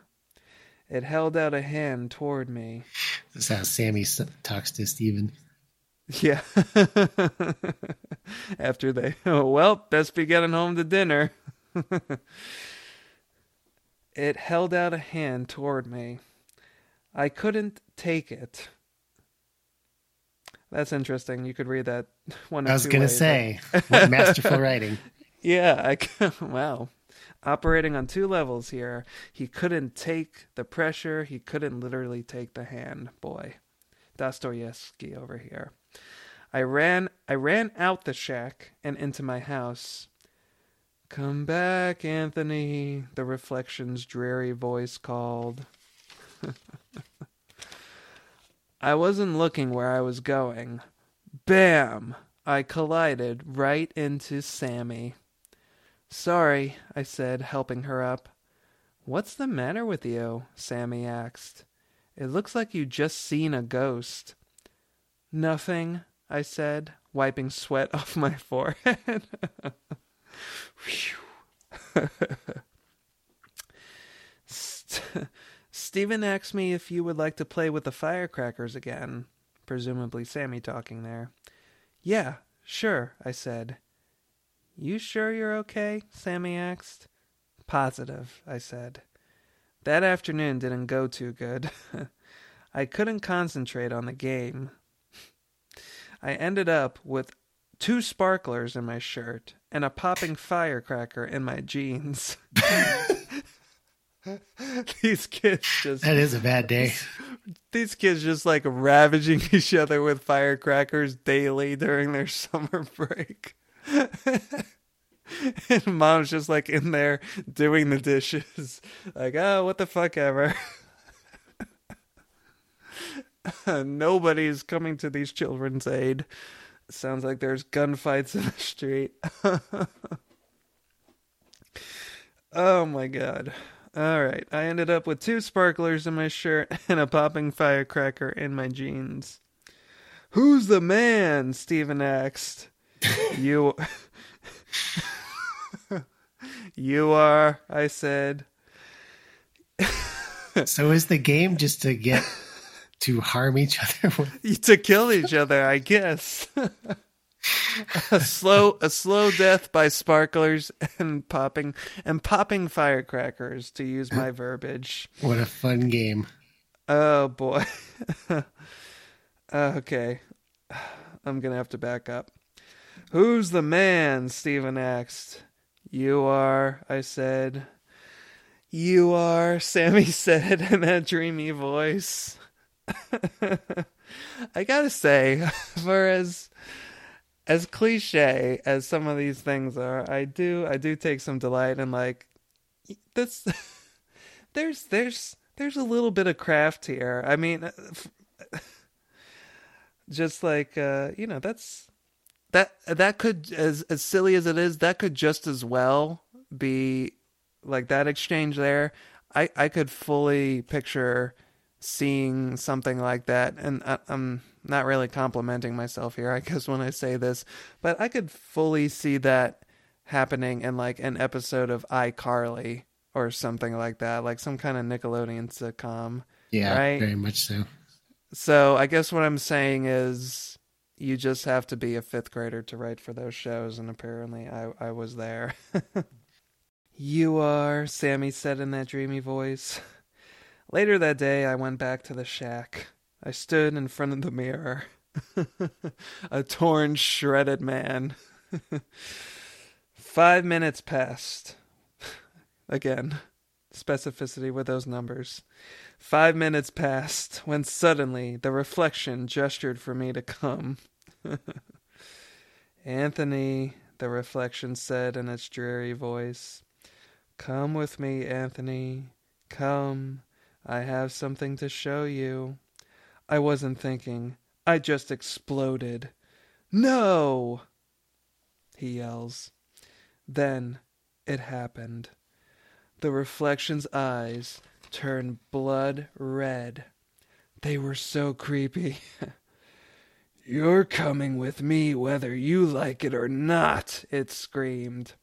Speaker 1: It held out a hand toward me.
Speaker 2: This is how Sammy talks to Steven.
Speaker 1: Yeah. After they, oh, well, best be getting home to dinner. It held out a hand toward me. I couldn't take it. That's interesting. You could read that one.
Speaker 2: I was going to say, masterful writing.
Speaker 1: Yeah. I, wow operating on two levels here. He couldn't take the pressure, he couldn't literally take the hand. Boy, Dostoevsky over here. I ran I ran out the shack and into my house. Come back, Anthony, the reflection's dreary voice called. I wasn't looking where I was going. Bam! I collided right into Sammy. Sorry, I said, helping her up. What's the matter with you? Sammy asked. It looks like you just seen a ghost. Nothing, I said, wiping sweat off my forehead. Stephen asked me if you would like to play with the firecrackers again. Presumably Sammy talking there. Yeah, sure, I said. You sure you're okay? Sammy asked. Positive, I said. That afternoon didn't go too good. I couldn't concentrate on the game. I ended up with two sparklers in my shirt and a popping firecracker in my jeans. these kids just
Speaker 2: That is a bad day.
Speaker 1: These kids just like ravaging each other with firecrackers daily during their summer break. and mom's just like in there doing the dishes. Like, oh, what the fuck ever. Nobody's coming to these children's aid. Sounds like there's gunfights in the street. oh my god. All right. I ended up with two sparklers in my shirt and a popping firecracker in my jeans. Who's the man? Steven asked. you. you are, I said.
Speaker 2: so is the game just to get to harm each other?
Speaker 1: to kill each other, I guess. a slow a slow death by sparklers and popping and popping firecrackers to use my verbiage.
Speaker 2: What a fun game.
Speaker 1: Oh boy. okay. I'm going to have to back up. Who's the man? stephen asked. You are, I said. You are, Sammy said in that dreamy voice. I gotta say, for as as cliche as some of these things are, I do I do take some delight in like this. there's there's there's a little bit of craft here. I mean, just like uh, you know, that's that that could as as silly as it is, that could just as well be like that exchange there. I I could fully picture seeing something like that, and I, I'm not really complimenting myself here, I guess, when I say this, but I could fully see that happening in like an episode of iCarly or something like that, like some kind of Nickelodeon sitcom.
Speaker 2: Yeah, right? very much so.
Speaker 1: So I guess what I'm saying is you just have to be a fifth grader to write for those shows, and apparently I, I was there. you are, Sammy said in that dreamy voice. Later that day, I went back to the shack. I stood in front of the mirror. a torn, shredded man. Five minutes passed. Again, specificity with those numbers. Five minutes passed when suddenly the reflection gestured for me to come. Anthony, the reflection said in its dreary voice. Come with me, Anthony. Come. I have something to show you. I wasn't thinking. I just exploded. No! He yells. Then it happened. The reflection's eyes turned blood red. They were so creepy. You're coming with me whether you like it or not, it screamed.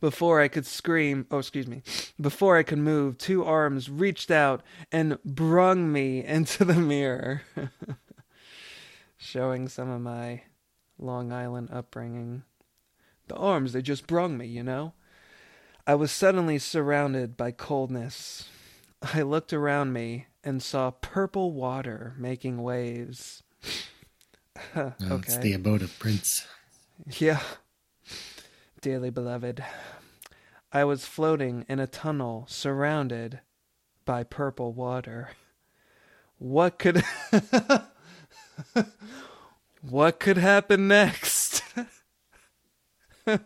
Speaker 1: Before I could scream, oh, excuse me, before I could move, two arms reached out and brung me into the mirror, showing some of my Long Island upbringing. The arms, they just brung me, you know? I was suddenly surrounded by coldness. I looked around me and saw purple water making waves.
Speaker 2: okay. It's the abode of Prince.
Speaker 1: Yeah, dearly beloved. I was floating in a tunnel surrounded by purple water. What could What could happen next? uh,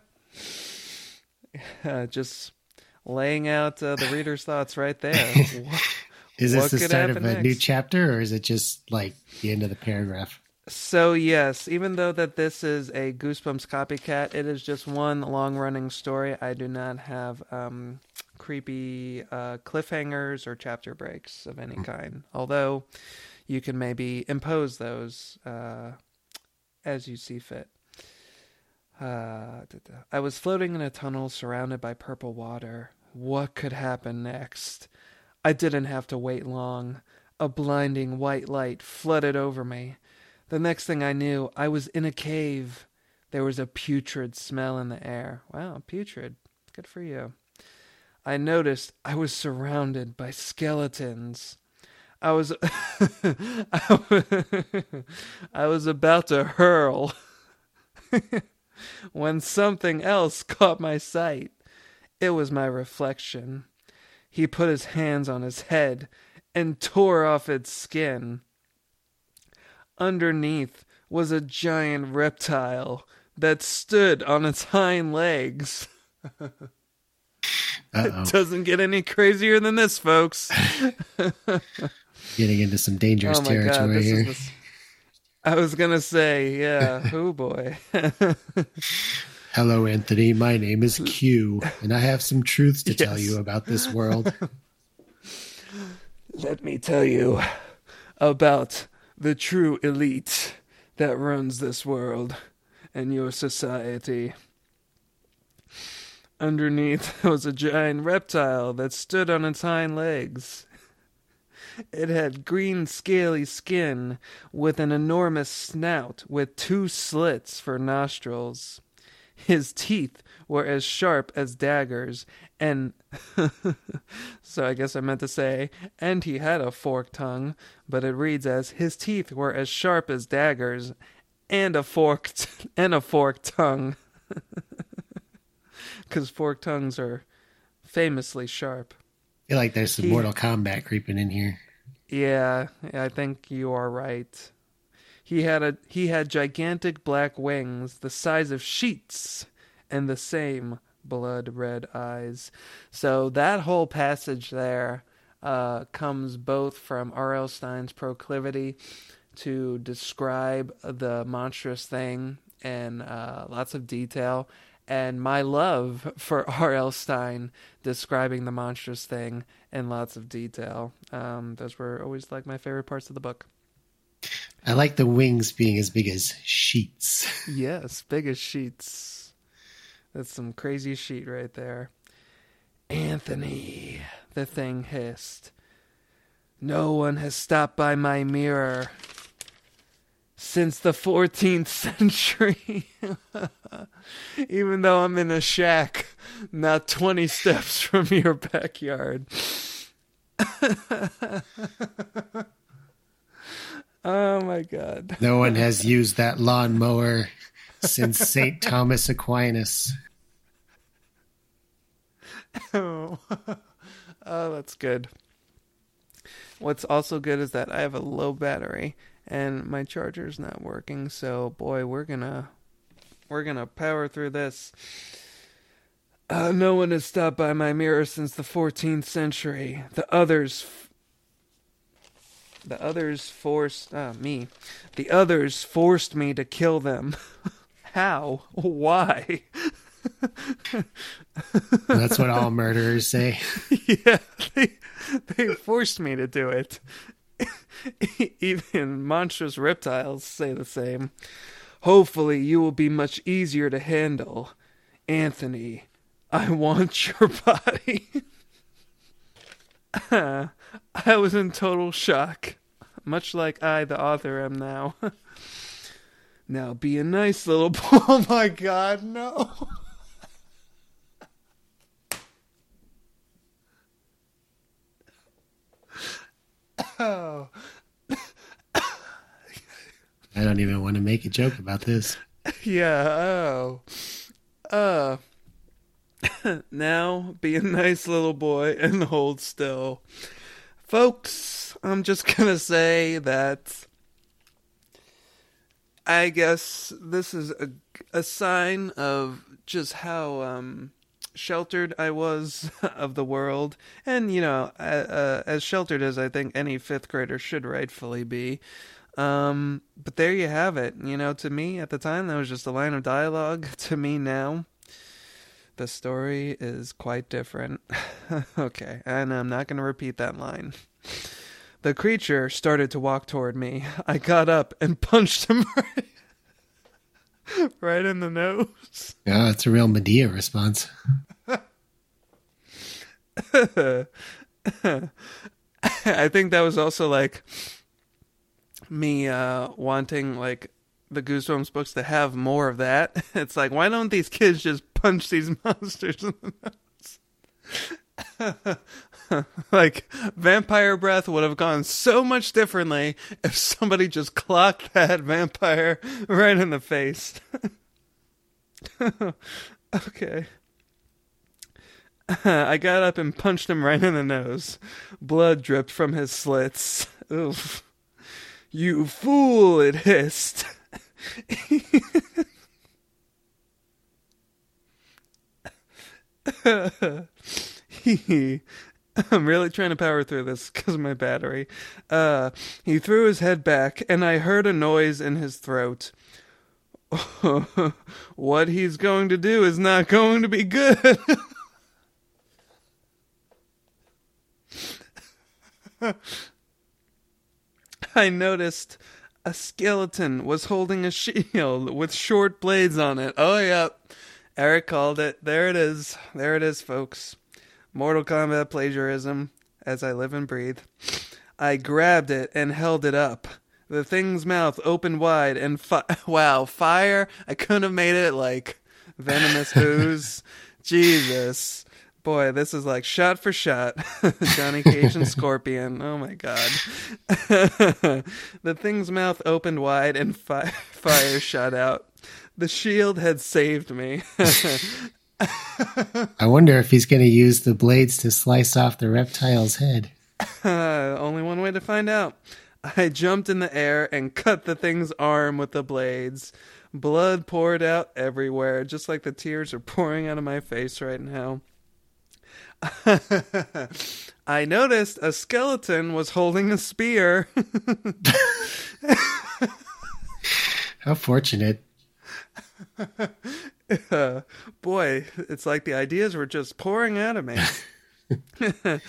Speaker 1: just laying out uh, the reader's thoughts right there.
Speaker 2: is this the start of a next? new chapter or is it just like the end of the paragraph?
Speaker 1: So yes, even though that this is a Goosebumps copycat, it is just one long-running story. I do not have um, creepy uh, cliffhangers or chapter breaks of any hmm. kind. Although you can maybe impose those uh, as you see fit. Uh, I was floating in a tunnel surrounded by purple water. What could happen next? I didn't have to wait long. A blinding white light flooded over me. The next thing I knew, I was in a cave. There was a putrid smell in the air. Wow, putrid. Good for you. I noticed I was surrounded by skeletons. I was I was about to hurl when something else caught my sight. It was my reflection. He put his hands on his head and tore off its skin. Underneath was a giant reptile that stood on its hind legs. it doesn't get any crazier than this, folks.
Speaker 2: Getting into some dangerous oh territory God, here. The...
Speaker 1: I was gonna say, yeah. oh boy.
Speaker 2: Hello, Anthony. My name is Q, and I have some truths to yes. tell you about this world.
Speaker 1: Let me tell you about the true elite that runs this world and your society. Underneath was a giant reptile that stood on its hind legs. It had green, scaly skin with an enormous snout with two slits for nostrils. His teeth were as sharp as daggers, and so I guess I meant to say, and he had a forked tongue, but it reads as his teeth were as sharp as daggers, and a forked and a forked tongue, because forked tongues are famously sharp.
Speaker 2: I feel like there's some he, Mortal Kombat creeping in here.
Speaker 1: Yeah, I think you are right. He had a he had gigantic black wings the size of sheets and the same blood red eyes. So that whole passage there uh, comes both from R.L. Stine's proclivity to describe the monstrous thing in uh, lots of detail, and my love for R.L. Stine describing the monstrous thing in lots of detail. Um, those were always like my favorite parts of the book.
Speaker 2: I like the wings being as big as sheets.
Speaker 1: yes, big as sheets. That's some crazy sheet right there. Anthony, the thing hissed. No one has stopped by my mirror since the 14th century. Even though I'm in a shack not 20 steps from your backyard. Oh my God.
Speaker 2: No one has used that lawnmower since St. Thomas Aquinas.
Speaker 1: Oh. that's good. What's also good is that I have a low battery and my charger's not working, so boy, we're gonna we're gonna power through this. Uh, no one has stopped by my mirror since the 14th century. The others the others forced uh, me. The others forced me to kill them. How? Why?
Speaker 2: That's what all murderers say.
Speaker 1: yeah, they, they forced me to do it. Even monstrous reptiles say the same. Hopefully, you will be much easier to handle. Anthony, I want your body. I was in total shock, much like I, the author, am now. now be a nice little boy. Oh my god, no.
Speaker 2: Oh. I don't even want to make a joke about this.
Speaker 1: Yeah, oh. Uh now be a nice little boy and hold still. Folks, I'm just going to say that I guess this is a, a sign of just how um, sheltered I was of the world. And, you know, uh, as sheltered as I think any fifth grader should rightfully be. Um, but there you have it. You know, to me at the time, that was just a line of dialogue. To me now, the story is quite different. okay, and I'm not going to repeat that line. The creature started to walk toward me. I got up and punched him right, right in the nose.
Speaker 2: Yeah, it's a real Madea response.
Speaker 1: I think that was also like me uh, wanting like the Goosebumps books to have more of that. It's like, why don't these kids just punch these monsters in the nose? like, vampire breath would have gone so much differently if somebody just clocked that vampire right in the face. okay. I got up and punched him right in the nose. Blood dripped from his slits. Oof. You fool, it hissed. I'm really trying to power through this because of my battery. Uh, he threw his head back, and I heard a noise in his throat. what he's going to do is not going to be good. I noticed a skeleton was holding a shield with short blades on it. Oh, yep. Eric called it. There it is. There it is, folks. Mortal Kombat plagiarism, as I live and breathe. I grabbed it and held it up. The thing's mouth opened wide and fi- wow, fire! I couldn't have made it like venomous ooze. Jesus. Boy, this is like shot for shot. Johnny Cage and Scorpion. Oh my god. the thing's mouth opened wide and fi- fire shot out. The shield had saved me.
Speaker 2: I wonder if he's going to use the blades to slice off the reptile's head.
Speaker 1: Uh, only one way to find out. I jumped in the air and cut the thing's arm with the blades. Blood poured out everywhere, just like the tears are pouring out of my face right now. I noticed a skeleton was holding a spear.
Speaker 2: How fortunate.
Speaker 1: Uh, boy, it's like the ideas were just pouring out of me.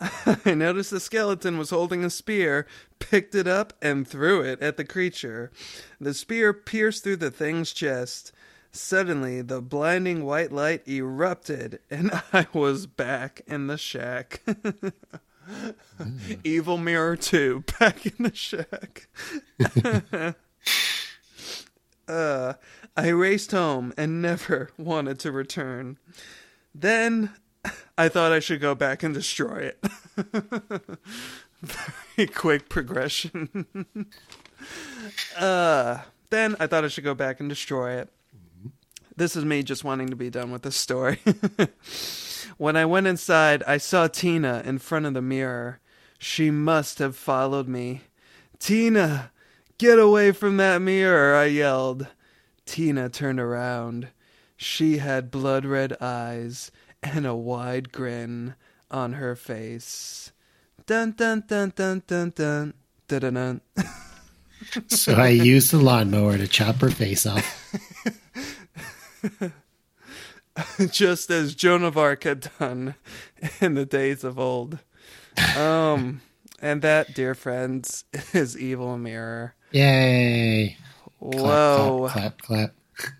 Speaker 1: I noticed the skeleton was holding a spear, picked it up, and threw it at the creature. The spear pierced through the thing's chest. Suddenly, the blinding white light erupted, and I was back in the shack. mm. Evil Mirror 2, back in the shack. uh, I raced home and never wanted to return. Then I thought I should go back and destroy it. Very quick progression. uh, then I thought I should go back and destroy it. This is me just wanting to be done with the story. when I went inside, I saw Tina in front of the mirror. She must have followed me. Tina, get away from that mirror, I yelled. Tina turned around. She had blood red eyes and a wide grin on her face. Dun dun dun dun dun dun dun dun. dun.
Speaker 2: so I used the lawnmower to chop her face off.
Speaker 1: Just as Joan of Arc had done in the days of old. Um, and that, dear friends, is Evil Mirror.
Speaker 2: Yay!
Speaker 1: Whoa!
Speaker 2: Clap, clap, clap. clap.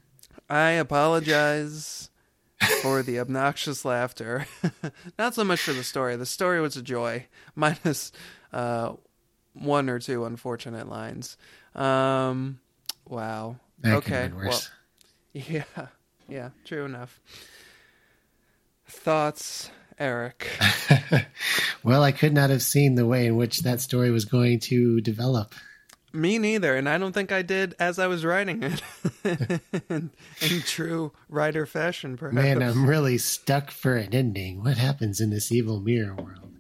Speaker 1: I apologize for the obnoxious laughter. Not so much for the story. The story was a joy, minus uh, one or two unfortunate lines. Um, wow.
Speaker 2: That
Speaker 1: okay.
Speaker 2: Well,
Speaker 1: yeah. Yeah. True enough. Thoughts, Eric?
Speaker 2: well, I could not have seen the way in which that story was going to develop.
Speaker 1: Me neither, and I don't think I did as I was writing it in, in, true writer fashion. Perhaps.
Speaker 2: Man, I'm really stuck for an ending. What happens in this evil mirror world?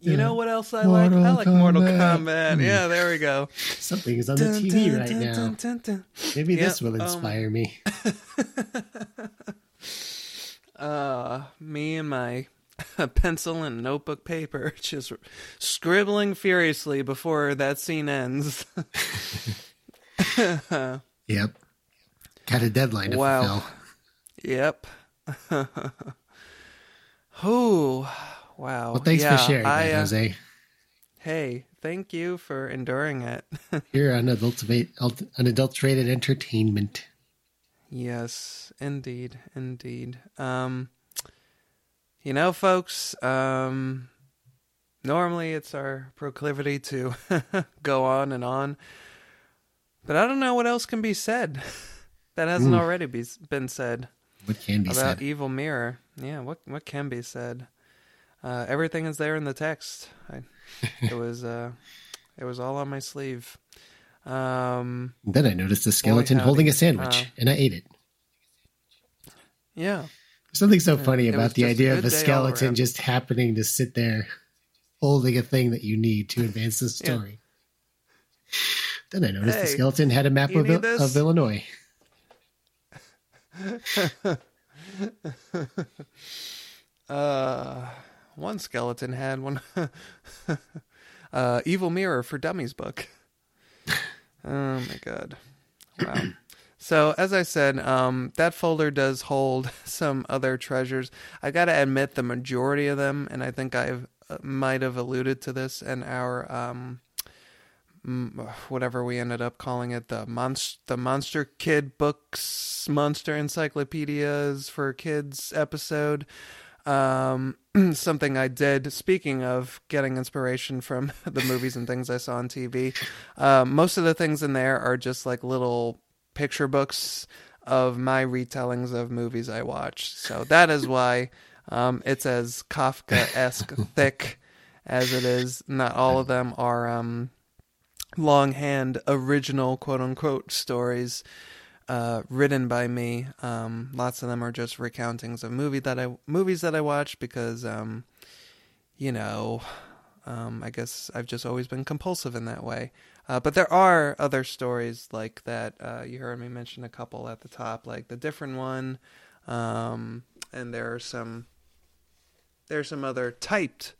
Speaker 1: You know what else I like? I like Kombat. Mortal Kombat. Yeah, there we go.
Speaker 2: Something is on the TV dun, right dun, now. Maybe yep, this will um, inspire um, me.
Speaker 1: uh, me and my a pencil and notebook paper, just scribbling furiously before that scene ends.
Speaker 2: yep. Got a deadline to wow. fulfill.
Speaker 1: Yep. oh, wow.
Speaker 2: Well, thanks
Speaker 1: yeah,
Speaker 2: for sharing I, that, uh, Jose.
Speaker 1: Hey, thank you for enduring it.
Speaker 2: You're unadulterated, unadulterated entertainment.
Speaker 1: Yes, indeed, indeed. Um, you know, folks, um, normally it's our proclivity to go on and on, but I don't know what else can be said that hasn't Ooh. already be, been said.
Speaker 2: What can be
Speaker 1: about
Speaker 2: said?
Speaker 1: Evil Mirror? Yeah, what what can be said? Uh, everything is there in the text. I, it was uh, it was all on my sleeve. Um,
Speaker 2: then I noticed a skeleton holding a sandwich, uh, and I ate it.
Speaker 1: Yeah.
Speaker 2: Something so funny about the idea of a skeleton just happening to sit there holding a thing that you need to advance the story. Yeah. Then I noticed hey, the skeleton had a map of, of Illinois.
Speaker 1: uh, one skeleton had one uh, Evil Mirror for Dummies book. Oh my god! Wow. So as I said, um, that folder does hold some other treasures. I gotta admit, the majority of them, and I think I uh, might have alluded to this in our um, whatever we ended up calling it the monster the monster kid books monster encyclopedias for kids episode um, something i did speaking of getting inspiration from the movies and things i saw on tv uh, most of the things in there are just like little picture books of my retellings of movies i watched so that is why um, it's as kafka-esque thick as it is not all of them are um, longhand original quote unquote stories uh, written by me. Um, lots of them are just recountings of movie that I movies that I watched because, um, you know, um, I guess I've just always been compulsive in that way. Uh, but there are other stories like that. Uh, you heard me mention a couple at the top, like the different one, um, and there are some. There's some other typed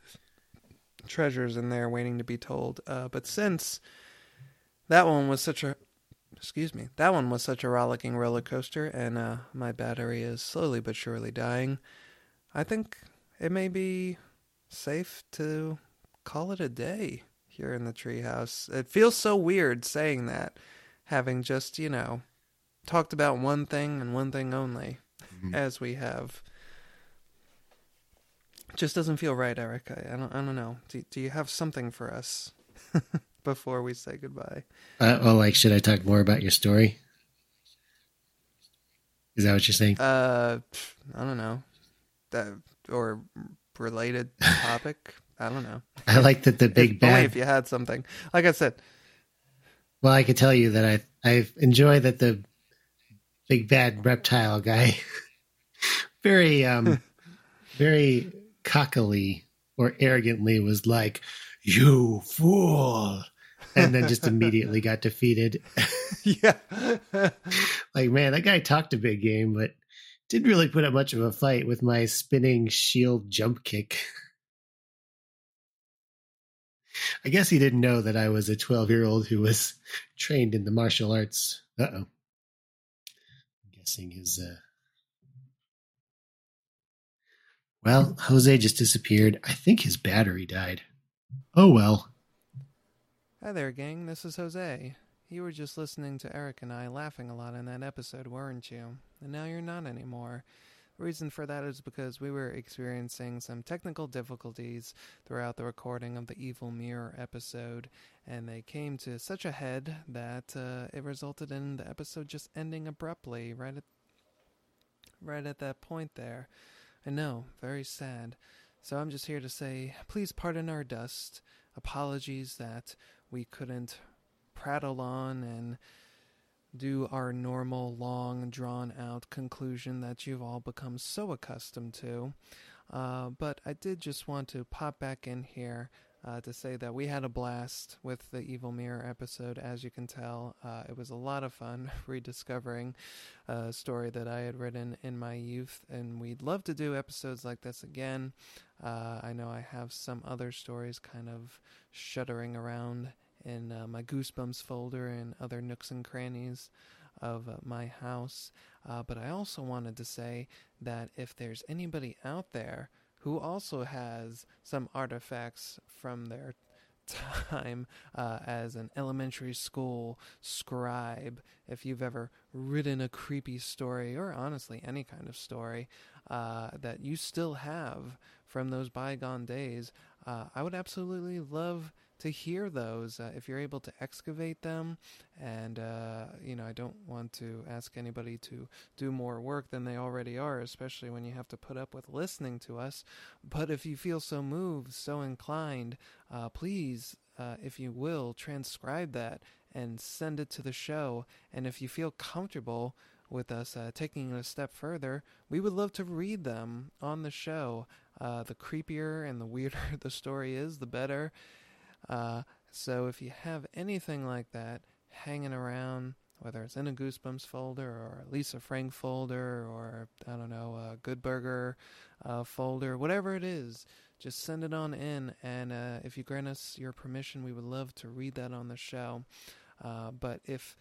Speaker 1: treasures in there waiting to be told. Uh, but since that one was such a excuse me that one was such a rollicking roller coaster and uh, my battery is slowly but surely dying i think it may be safe to call it a day here in the treehouse it feels so weird saying that having just you know talked about one thing and one thing only mm-hmm. as we have just doesn't feel right eric i, I don't i don't know do, do you have something for us before we say goodbye.
Speaker 2: Uh, oh, like, should I talk more about your story? Is that what you're saying?
Speaker 1: Uh, I don't know. That or related topic. I don't know.
Speaker 2: I like that the big bad.
Speaker 1: if you had something, like I said.
Speaker 2: Well, I could tell you that I I enjoy that the big bad reptile guy, very um, very cockily or arrogantly was like, "You fool." and then just immediately got defeated.
Speaker 1: yeah.
Speaker 2: like, man, that guy talked a big game, but didn't really put up much of a fight with my spinning shield jump kick. I guess he didn't know that I was a 12 year old who was trained in the martial arts. Uh oh. I'm guessing his. Uh... Well, Jose just disappeared. I think his battery died. Oh well.
Speaker 1: Hi there, gang. This is Jose. You were just listening to Eric and I laughing a lot in that episode, weren't you? And now you're not anymore. Reason for that is because we were experiencing some technical difficulties throughout the recording of the Evil Mirror episode, and they came to such a head that uh, it resulted in the episode just ending abruptly right at right at that point there. I know, very sad. So I'm just here to say, please pardon our dust. Apologies that we couldn't prattle on and do our normal, long, drawn out conclusion that you've all become so accustomed to. Uh, but I did just want to pop back in here uh, to say that we had a blast with the Evil Mirror episode. As you can tell, uh, it was a lot of fun rediscovering a story that I had written in my youth, and we'd love to do episodes like this again. Uh, I know I have some other stories kind of shuddering around in uh, my Goosebumps folder and other nooks and crannies of uh, my house. Uh, but I also wanted to say that if there's anybody out there who also has some artifacts from their time uh, as an elementary school scribe, if you've ever written a creepy story, or honestly any kind of story uh, that you still have from those bygone days, uh, I would absolutely love to hear those uh, if you're able to excavate them and uh, you know i don't want to ask anybody to do more work than they already are especially when you have to put up with listening to us but if you feel so moved so inclined uh, please uh, if you will transcribe that and send it to the show and if you feel comfortable with us uh, taking it a step further, we would love to read them on the show. Uh, the creepier and the weirder the story is, the better. Uh, so if you have anything like that hanging around, whether it's in a Goosebumps folder or a Lisa Frank folder or, I don't know, a Good Burger uh, folder, whatever it is, just send it on in. And uh, if you grant us your permission, we would love to read that on the show. Uh, but if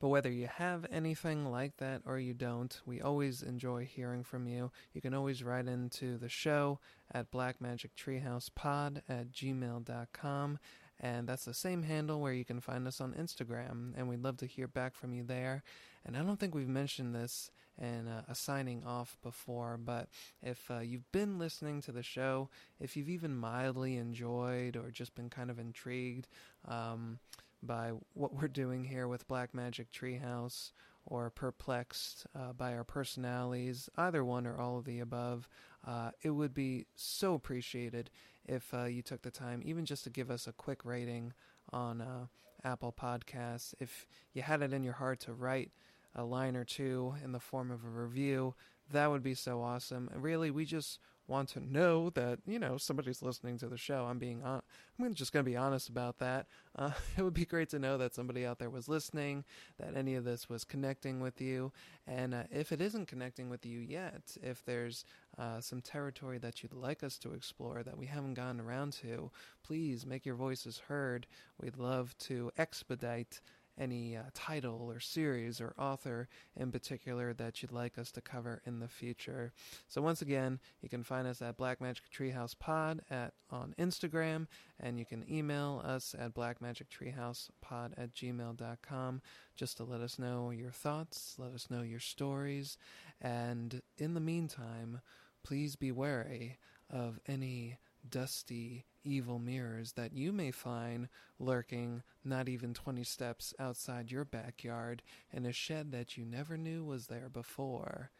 Speaker 1: but whether you have anything like that or you don't, we always enjoy hearing from you. You can always write into the show at blackmagictreehousepod at gmail.com. And that's the same handle where you can find us on Instagram. And we'd love to hear back from you there. And I don't think we've mentioned this in uh, a signing off before, but if uh, you've been listening to the show, if you've even mildly enjoyed or just been kind of intrigued, um, by what we're doing here with Black Magic Treehouse or perplexed uh, by our personalities, either one or all of the above, uh, it would be so appreciated if uh, you took the time, even just to give us a quick rating on uh, Apple Podcasts. If you had it in your heart to write a line or two in the form of a review, that would be so awesome. Really, we just want to know that you know somebody's listening to the show. I'm being on. I'm just going to be honest about that. Uh, it would be great to know that somebody out there was listening, that any of this was connecting with you, and uh, if it isn't connecting with you yet, if there's uh, some territory that you'd like us to explore that we haven't gotten around to, please make your voices heard. We'd love to expedite any uh, title or series or author in particular that you'd like us to cover in the future. So once again, you can find us at Black Magic Treehouse Pod at on Instagram, and you can email us at blackmagictreehousepod at gmail.com just to let us know your thoughts, let us know your stories, and in the meantime, please be wary of any dusty, evil mirrors that you may find lurking not even 20 steps outside your backyard in a shed that you never knew was there before.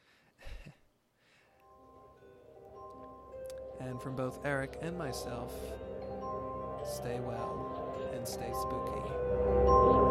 Speaker 1: and from both Eric and myself, stay well and stay spooky.